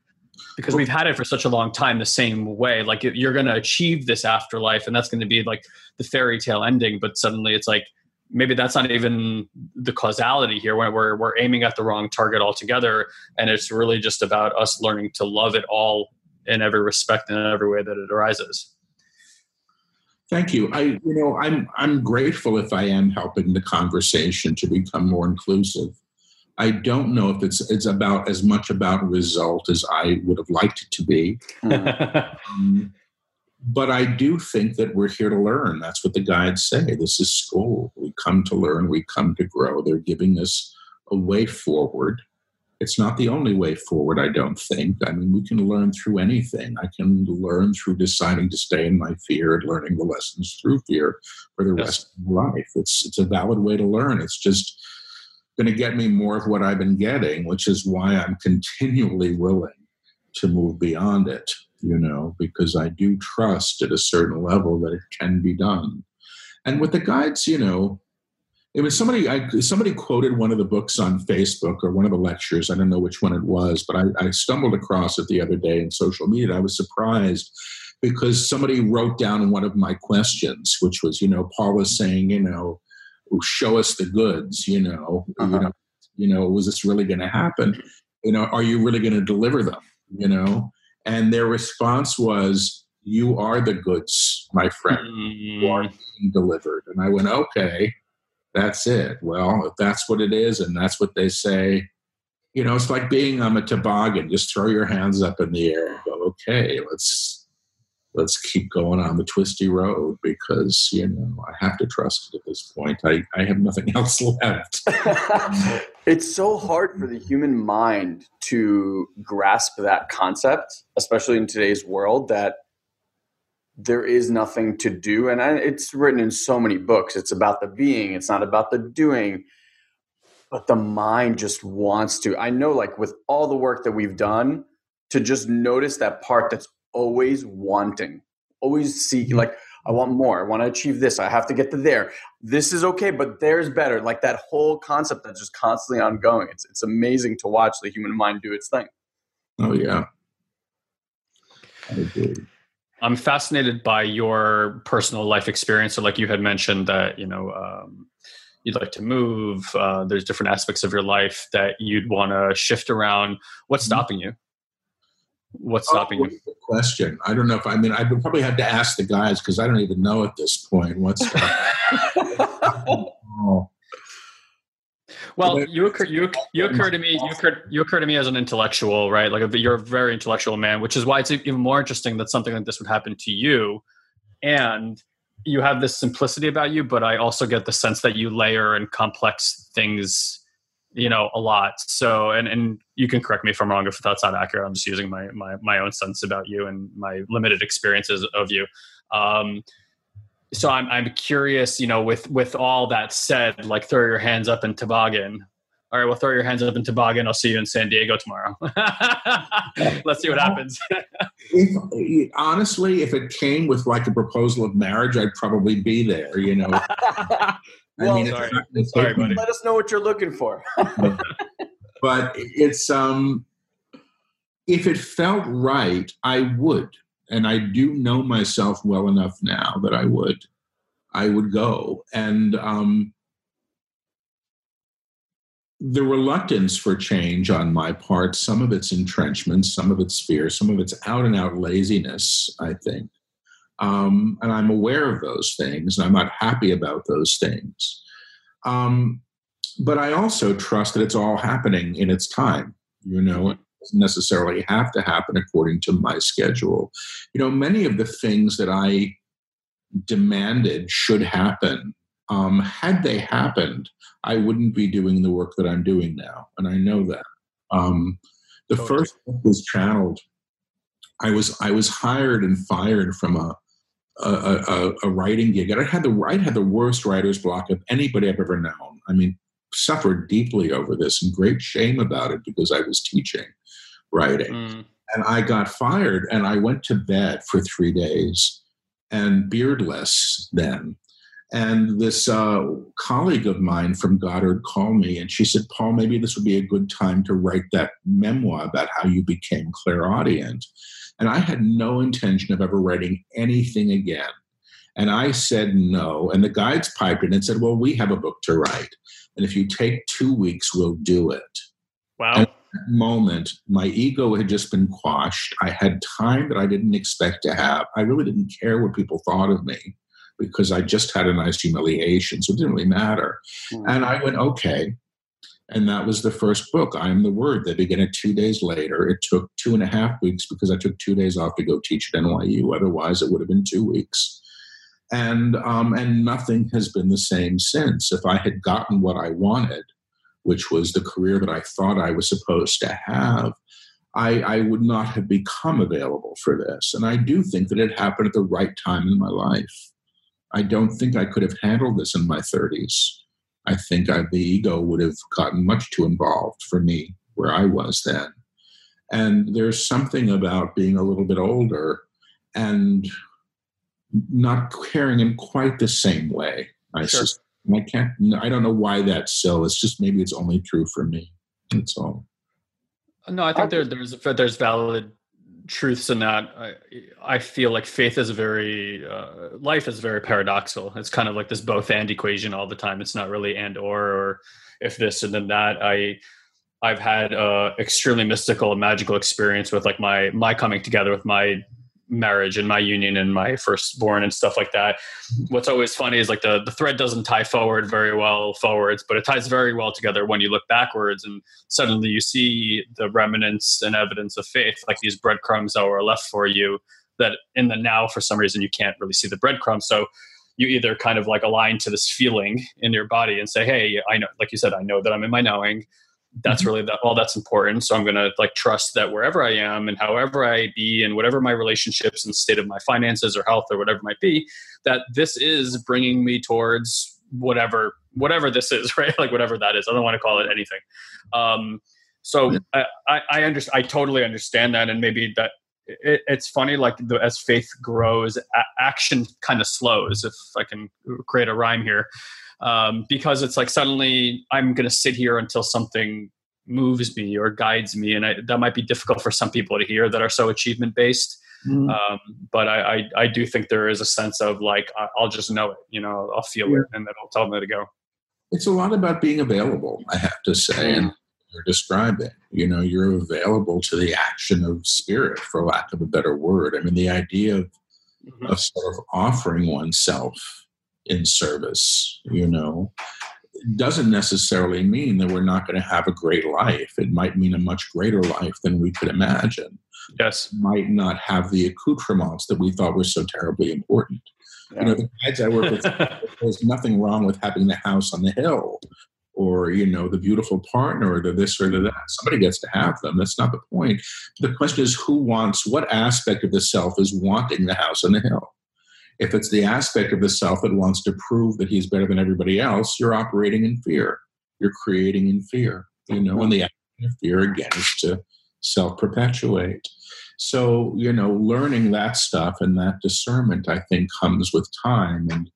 because we've had it for such a long time the same way. Like you're going to achieve this afterlife and that's going to be like the fairy tale ending but suddenly it's like maybe that's not even the causality here when we're, we're aiming at the wrong target altogether and it's really just about us learning to love it all in every respect and in every way that it arises. Thank you. I you know i'm i'm grateful if i am helping the conversation to become more inclusive I don't know if it's it's about as much about result as I would have liked it to be. um, but I do think that we're here to learn. That's what the guides say. This is school. We come to learn. We come to grow. They're giving us a way forward. It's not the only way forward, I don't think. I mean, we can learn through anything. I can learn through deciding to stay in my fear and learning the lessons through fear for the yes. rest of my life. It's it's a valid way to learn. It's just going to get me more of what I've been getting, which is why I'm continually willing to move beyond it, you know, because I do trust at a certain level that it can be done. And with the guides, you know, it was somebody I, somebody quoted one of the books on Facebook or one of the lectures. I don't know which one it was, but I, I stumbled across it the other day in social media. I was surprised because somebody wrote down one of my questions, which was, you know, Paul was saying, you know, show us the goods you know uh-huh. you know you know was this really going to happen? You know are you really going to deliver them you know? And their response was you are the goods my friend. Mm. you are being delivered. And i went okay that's it. Well if that's what it is and that's what they say you know it's like being on a toboggan. Just throw your hands up in the air and go okay let's let's keep going on the twisty road because you know I have to trust it at this point. I, I have nothing (laughs) else left. (laughs) it's so hard for the human mind to grasp that concept, especially in today's world that there is nothing to do. And I, it's written in so many books. It's about the being. It's not about the doing. But the mind just wants to. I know like with all the work that we've done to just notice that part that's always wanting, always seeking, mm-hmm. like, I want more. I want to achieve this. I have to get to there. This is okay, but there's better. Like that whole concept that's just constantly ongoing. It's it's amazing to watch the human mind do its thing. Oh yeah. I agree. I'm fascinated by your personal life experience. So, like you had mentioned that you know um, you'd like to move. Uh, there's different aspects of your life that you'd want to shift around. What's mm-hmm. stopping you? What's oh, stopping oh, you? Question. I don't know if I mean I would probably have to ask the guys because I don't even know at this point what's. (laughs) oh. (laughs) Well, you occur you you (laughs) occur to me you occur you occur to me as an intellectual, right? Like you're a very intellectual man, which is why it's even more interesting that something like this would happen to you, and you have this simplicity about you. But I also get the sense that you layer and complex things you know a lot. So and and you can correct me if i'm wrong if that's not accurate i'm just using my my, my own sense about you and my limited experiences of you. Um so i'm i'm curious you know with with all that said like throw your hands up in toboggan. All right well throw your hands up in toboggan. I'll see you in san diego tomorrow. (laughs) Let's see what happens. (laughs) If, honestly if it came with like a proposal of marriage i'd probably be there you know (laughs) well, I mean, sorry, it's, sorry, buddy. Let us know what you're looking for. (laughs) but it's um, if it felt right, I would, and I do know myself well enough now that I would, I would go, and um, the reluctance for change on my part, some of it's entrenchment, some of it's fear, some of it's out and out laziness. I think um, and I'm aware of those things, and I'm not happy about those things. Um, but I also trust that it's all happening in its time. You know, it doesn't necessarily have to happen according to my schedule. You know, many of the things that I demanded should happen, um, had they happened, I wouldn't be doing the work that I'm doing now, and I know that. Um, The totally. first book was channeled. I was I was hired and fired from a a, a, a writing gig, and I had the I had the worst writer's block of anybody I've ever known. I mean, suffered deeply over this and great shame about it because I was teaching writing. Mm. And I got fired and I went to bed for three days and beardless then. And this uh, colleague of mine from Goddard called me and she said, Paul, maybe this would be a good time to write that memoir about how you became clairaudient. And I had no intention of ever writing anything again. And I said no. And the guides piped in and said, Well, we have a book to write. And if you take two weeks, we'll do it. Wow. And moment, my ego had just been quashed. I had time that I didn't expect to have. I really didn't care what people thought of me because I just had a nice humiliation. So it didn't really matter. Mm-hmm. And I went, okay. And that was the first book, I Am the Word. They began it two days later. It took two and a half weeks because I took two days off to go teach at NYU. Otherwise, it would have been two weeks. And, um, and nothing has been the same since. If I had gotten what I wanted, which was the career that I thought I was supposed to have, I, I, would not have become available for this. And I do think that it happened at the right time in my life. I don't think I could have handled this in my 30s. I think I, the ego would have gotten much too involved for me where I was then. And there's something about being a little bit older and not caring in quite the same way. I sure. I can't. I don't know why that's so. It's just maybe it's only true for me. That's all. No, I think there, there's there's valid truths in that. I, I feel like faith is very uh, life is very paradoxical. It's kind of like this both and equation all the time. It's not really and or or if this and then that. I I've had a extremely mystical and magical experience with like my my coming together with my marriage and my union and my firstborn and stuff like that. What's always funny is like the, the thread doesn't tie forward very well forwards, but it ties very well together when you look backwards and suddenly you see the remnants and evidence of faith, like these breadcrumbs that were left for you that in the now for some reason you can't really see the breadcrumbs. So you either kind of like align to this feeling in your body and say, Hey, I know, like you said, I know that I'm in my knowing that's mm-hmm. really that all that's important. So i'm going to like trust that wherever i am and however i be and whatever my relationships and state of my finances or health or whatever might be that this is bringing me towards whatever whatever this is (laughs) right? Like whatever that is. I don't want to call it anything. Um so I, I, I understand i totally understand that and maybe that it, it's funny like the, as faith grows a- action kind of slows if i can create a rhyme here um, because it's like suddenly I'm going to sit here until something moves me or guides me, and I, that might be difficult for some people to hear that are so achievement based. Mm. Um, but I, I, I do think there is a sense of like I'll just know it, you know, I'll feel yeah. it, and then I'll tell me to go. It's a lot about being available, I have to say, and you're describing. You know, you're available to the action of spirit, for lack of a better word. I mean, the idea of, mm-hmm. of sort of offering oneself in service, you know, doesn't necessarily mean that we're not going to have a great life. It might mean a much greater life than we could imagine. Yes. Might not have the accoutrements that we thought were so terribly important. Yeah. You know, the guys I work with, (laughs) there's nothing wrong with having the house on the hill or, you know, the beautiful partner or the this or the that. Somebody gets to have them. That's not the point. The question is who wants, what aspect of the self is wanting the house on the hill? If it's the aspect of the self that wants to prove that he's better than everybody else, you're operating in fear. You're creating in fear. You know, and the action of fear again is to self perpetuate. So, you know, learning that stuff and that discernment, I think, comes with time. And,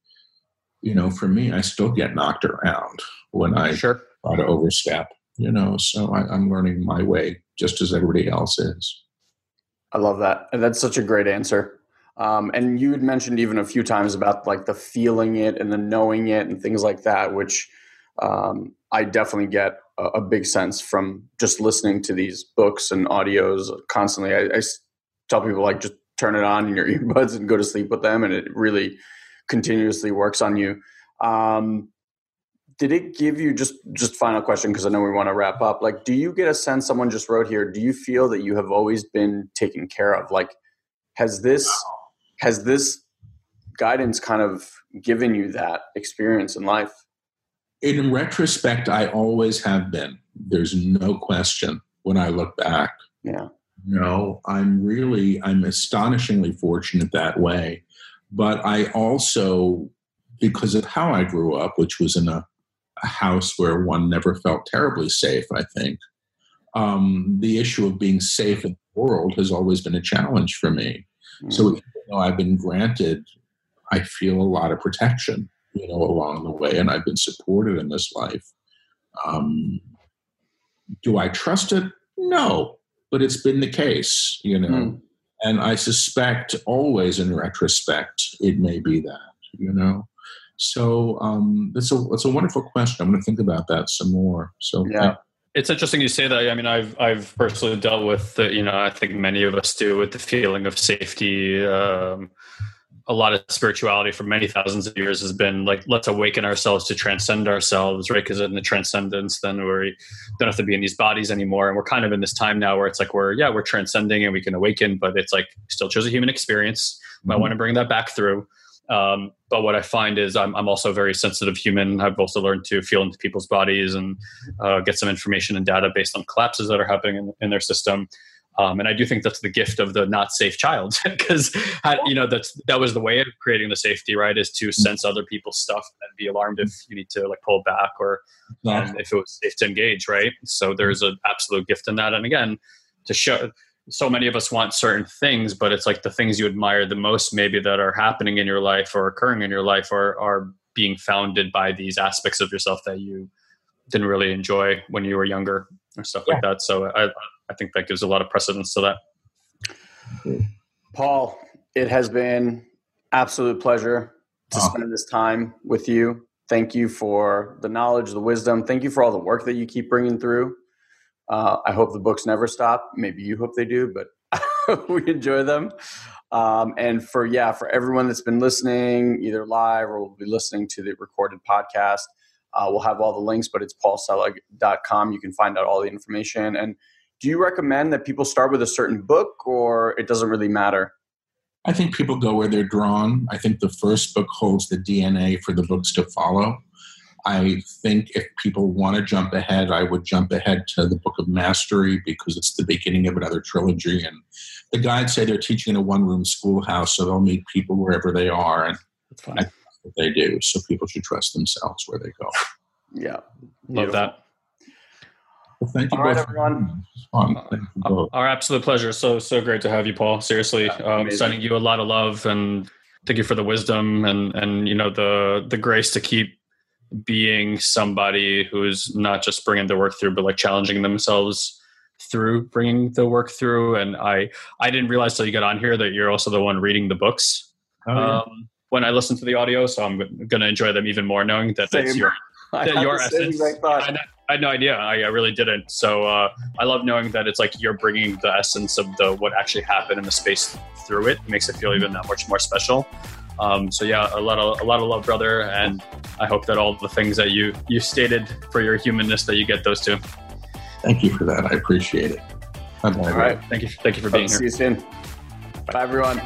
you know, for me, I still get knocked around when I sure. try to overstep, you know, so I, I'm learning my way just as everybody else is. I love that. And that's such a great answer. Um, and you had mentioned even a few times about like the feeling it and the knowing it and things like that, which um, I definitely get a, a, big sense from just listening to these books and audios constantly. I, I, tell people like just turn it on in your (laughs) earbuds and go to sleep with them, and it really continuously works on you. Um, did it give you just just final question because I know we want to wrap up? Like, do you get a sense? Someone just wrote here. Do you feel that you have always been taken care of? Like, has this has this guidance kind of given you that experience in life? In retrospect, I always have been. There's no question when I look back. Yeah. You know, I'm really, I'm astonishingly fortunate that way. But I also, because of how I grew up, which was in a, a house where one never felt terribly safe, I think, um, the issue of being safe in the world has always been a challenge for me. Mm-hmm. So, even though I've been granted, I feel a lot of protection, you know, along the way, and I've been supported in this life. Um, do I trust it? No, but it's been the case, you know. Mm. And I suspect always in retrospect, it may be that, you know. So um, it's a it's a wonderful question. I'm going to think about that some more. So yeah. It's interesting you say that. I mean, I've I've personally dealt with the, you know I think many of us do with the feeling of safety, um, a lot of spirituality for many thousands of years has been like let's awaken ourselves to transcend ourselves right? Because in the transcendence then we don't have to be in these bodies anymore. And we're kind of in this time now where it's like we're yeah we're transcending and we can awaken but it's like still chose a human experience. Mm-hmm. i want to bring that back through um, but what i find is I'm, I'm also a very sensitive human i've also learned to feel into people's bodies and uh, get some information and data based on collapses that are happening in, in their system um, and I do think that's the gift of the not safe child (laughs) because you know that's that was the way of creating the safety right is to sense other people's stuff and be alarmed if you need to like pull back or um, if it was safe to engage right. So there's an absolute gift in that. And again, to show so many of us want certain things, but it's like the things you admire the most maybe that are happening in your life or occurring in your life are are being founded by these aspects of yourself that you didn't really enjoy when you were younger or stuff yeah. like that. So I I think that gives a lot of precedence to that. Paul, it has been absolute pleasure to oh. spend this time with you. Thank you for the knowledge, the wisdom. Thank you for all the work that you keep bringing through. Uh, I hope the books never stop. Maybe you hope they do, but (laughs) we enjoy them. Um, and for yeah, for everyone that's been listening, either live or will be listening to the recorded podcast, uh, we'll have all the links. But it's paulselig.com. You can find out all the information and do you recommend that people start with a certain book or it doesn't really matter? I think people go where they're drawn. I think the first book holds the DNA for the books to follow. I think if people want to jump ahead, I would jump ahead to the Book of Mastery because it's the beginning of another trilogy. And the guides say they're teaching in a one room schoolhouse, so they'll meet people wherever they are. And that's what they do. So people should trust themselves where they go. Yeah. Love that. Well, thank you All both. Right, everyone. Uh, our absolute pleasure. So so great to have you, Paul. Seriously, yeah, um, sending you a lot of love and thank you for the wisdom and and you know the the grace to keep being somebody who's not just bringing the work through, but like challenging themselves through bringing the work through. And I I didn't realize till you got on here that you're also the one reading the books. Oh, yeah. um, when I listen to the audio, so I'm going to enjoy them even more, knowing that Same. that's your (laughs) that your essence. I, I had no idea. I, I really didn't. So uh, I love knowing that it's like you're bringing the essence of the what actually happened in the space through it. it makes it feel even that much more special. Um, so yeah, a lot of a lot of love, brother, and I hope that all the things that you you stated for your humanness that you get those too. Thank you for that. I appreciate it. All right. Thank you. Thank you for being here. See you soon. Bye, everyone.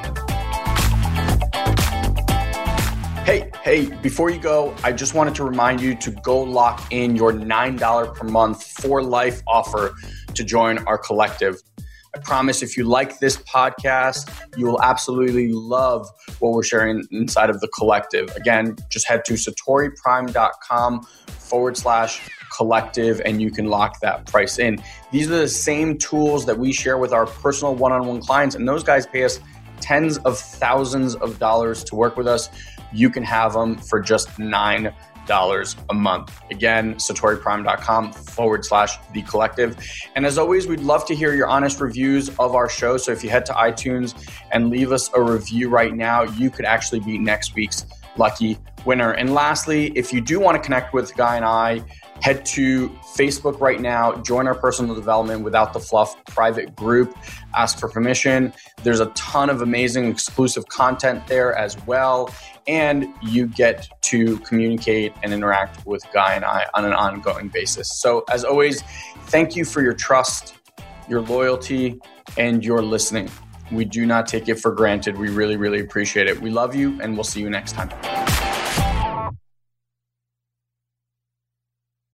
Hey, hey, before you go, I just wanted to remind you to go lock in your $9 per month for life offer to join our collective. I promise if you like this podcast, you will absolutely love what we're sharing inside of the collective. Again, just head to satoriprime.com forward slash collective and you can lock that price in. These are the same tools that we share with our personal one on one clients, and those guys pay us tens of thousands of dollars to work with us you can have them for just $9 a month. Again, satoriprime.com forward slash the collective. And as always, we'd love to hear your honest reviews of our show. So if you head to iTunes and leave us a review right now, you could actually be next week's lucky winner. And lastly, if you do want to connect with Guy and I, head to Facebook right now, join our personal development without the fluff private group, ask for permission. There's a ton of amazing exclusive content there as well. And you get to communicate and interact with Guy and I on an ongoing basis. So, as always, thank you for your trust, your loyalty, and your listening. We do not take it for granted. We really, really appreciate it. We love you, and we'll see you next time.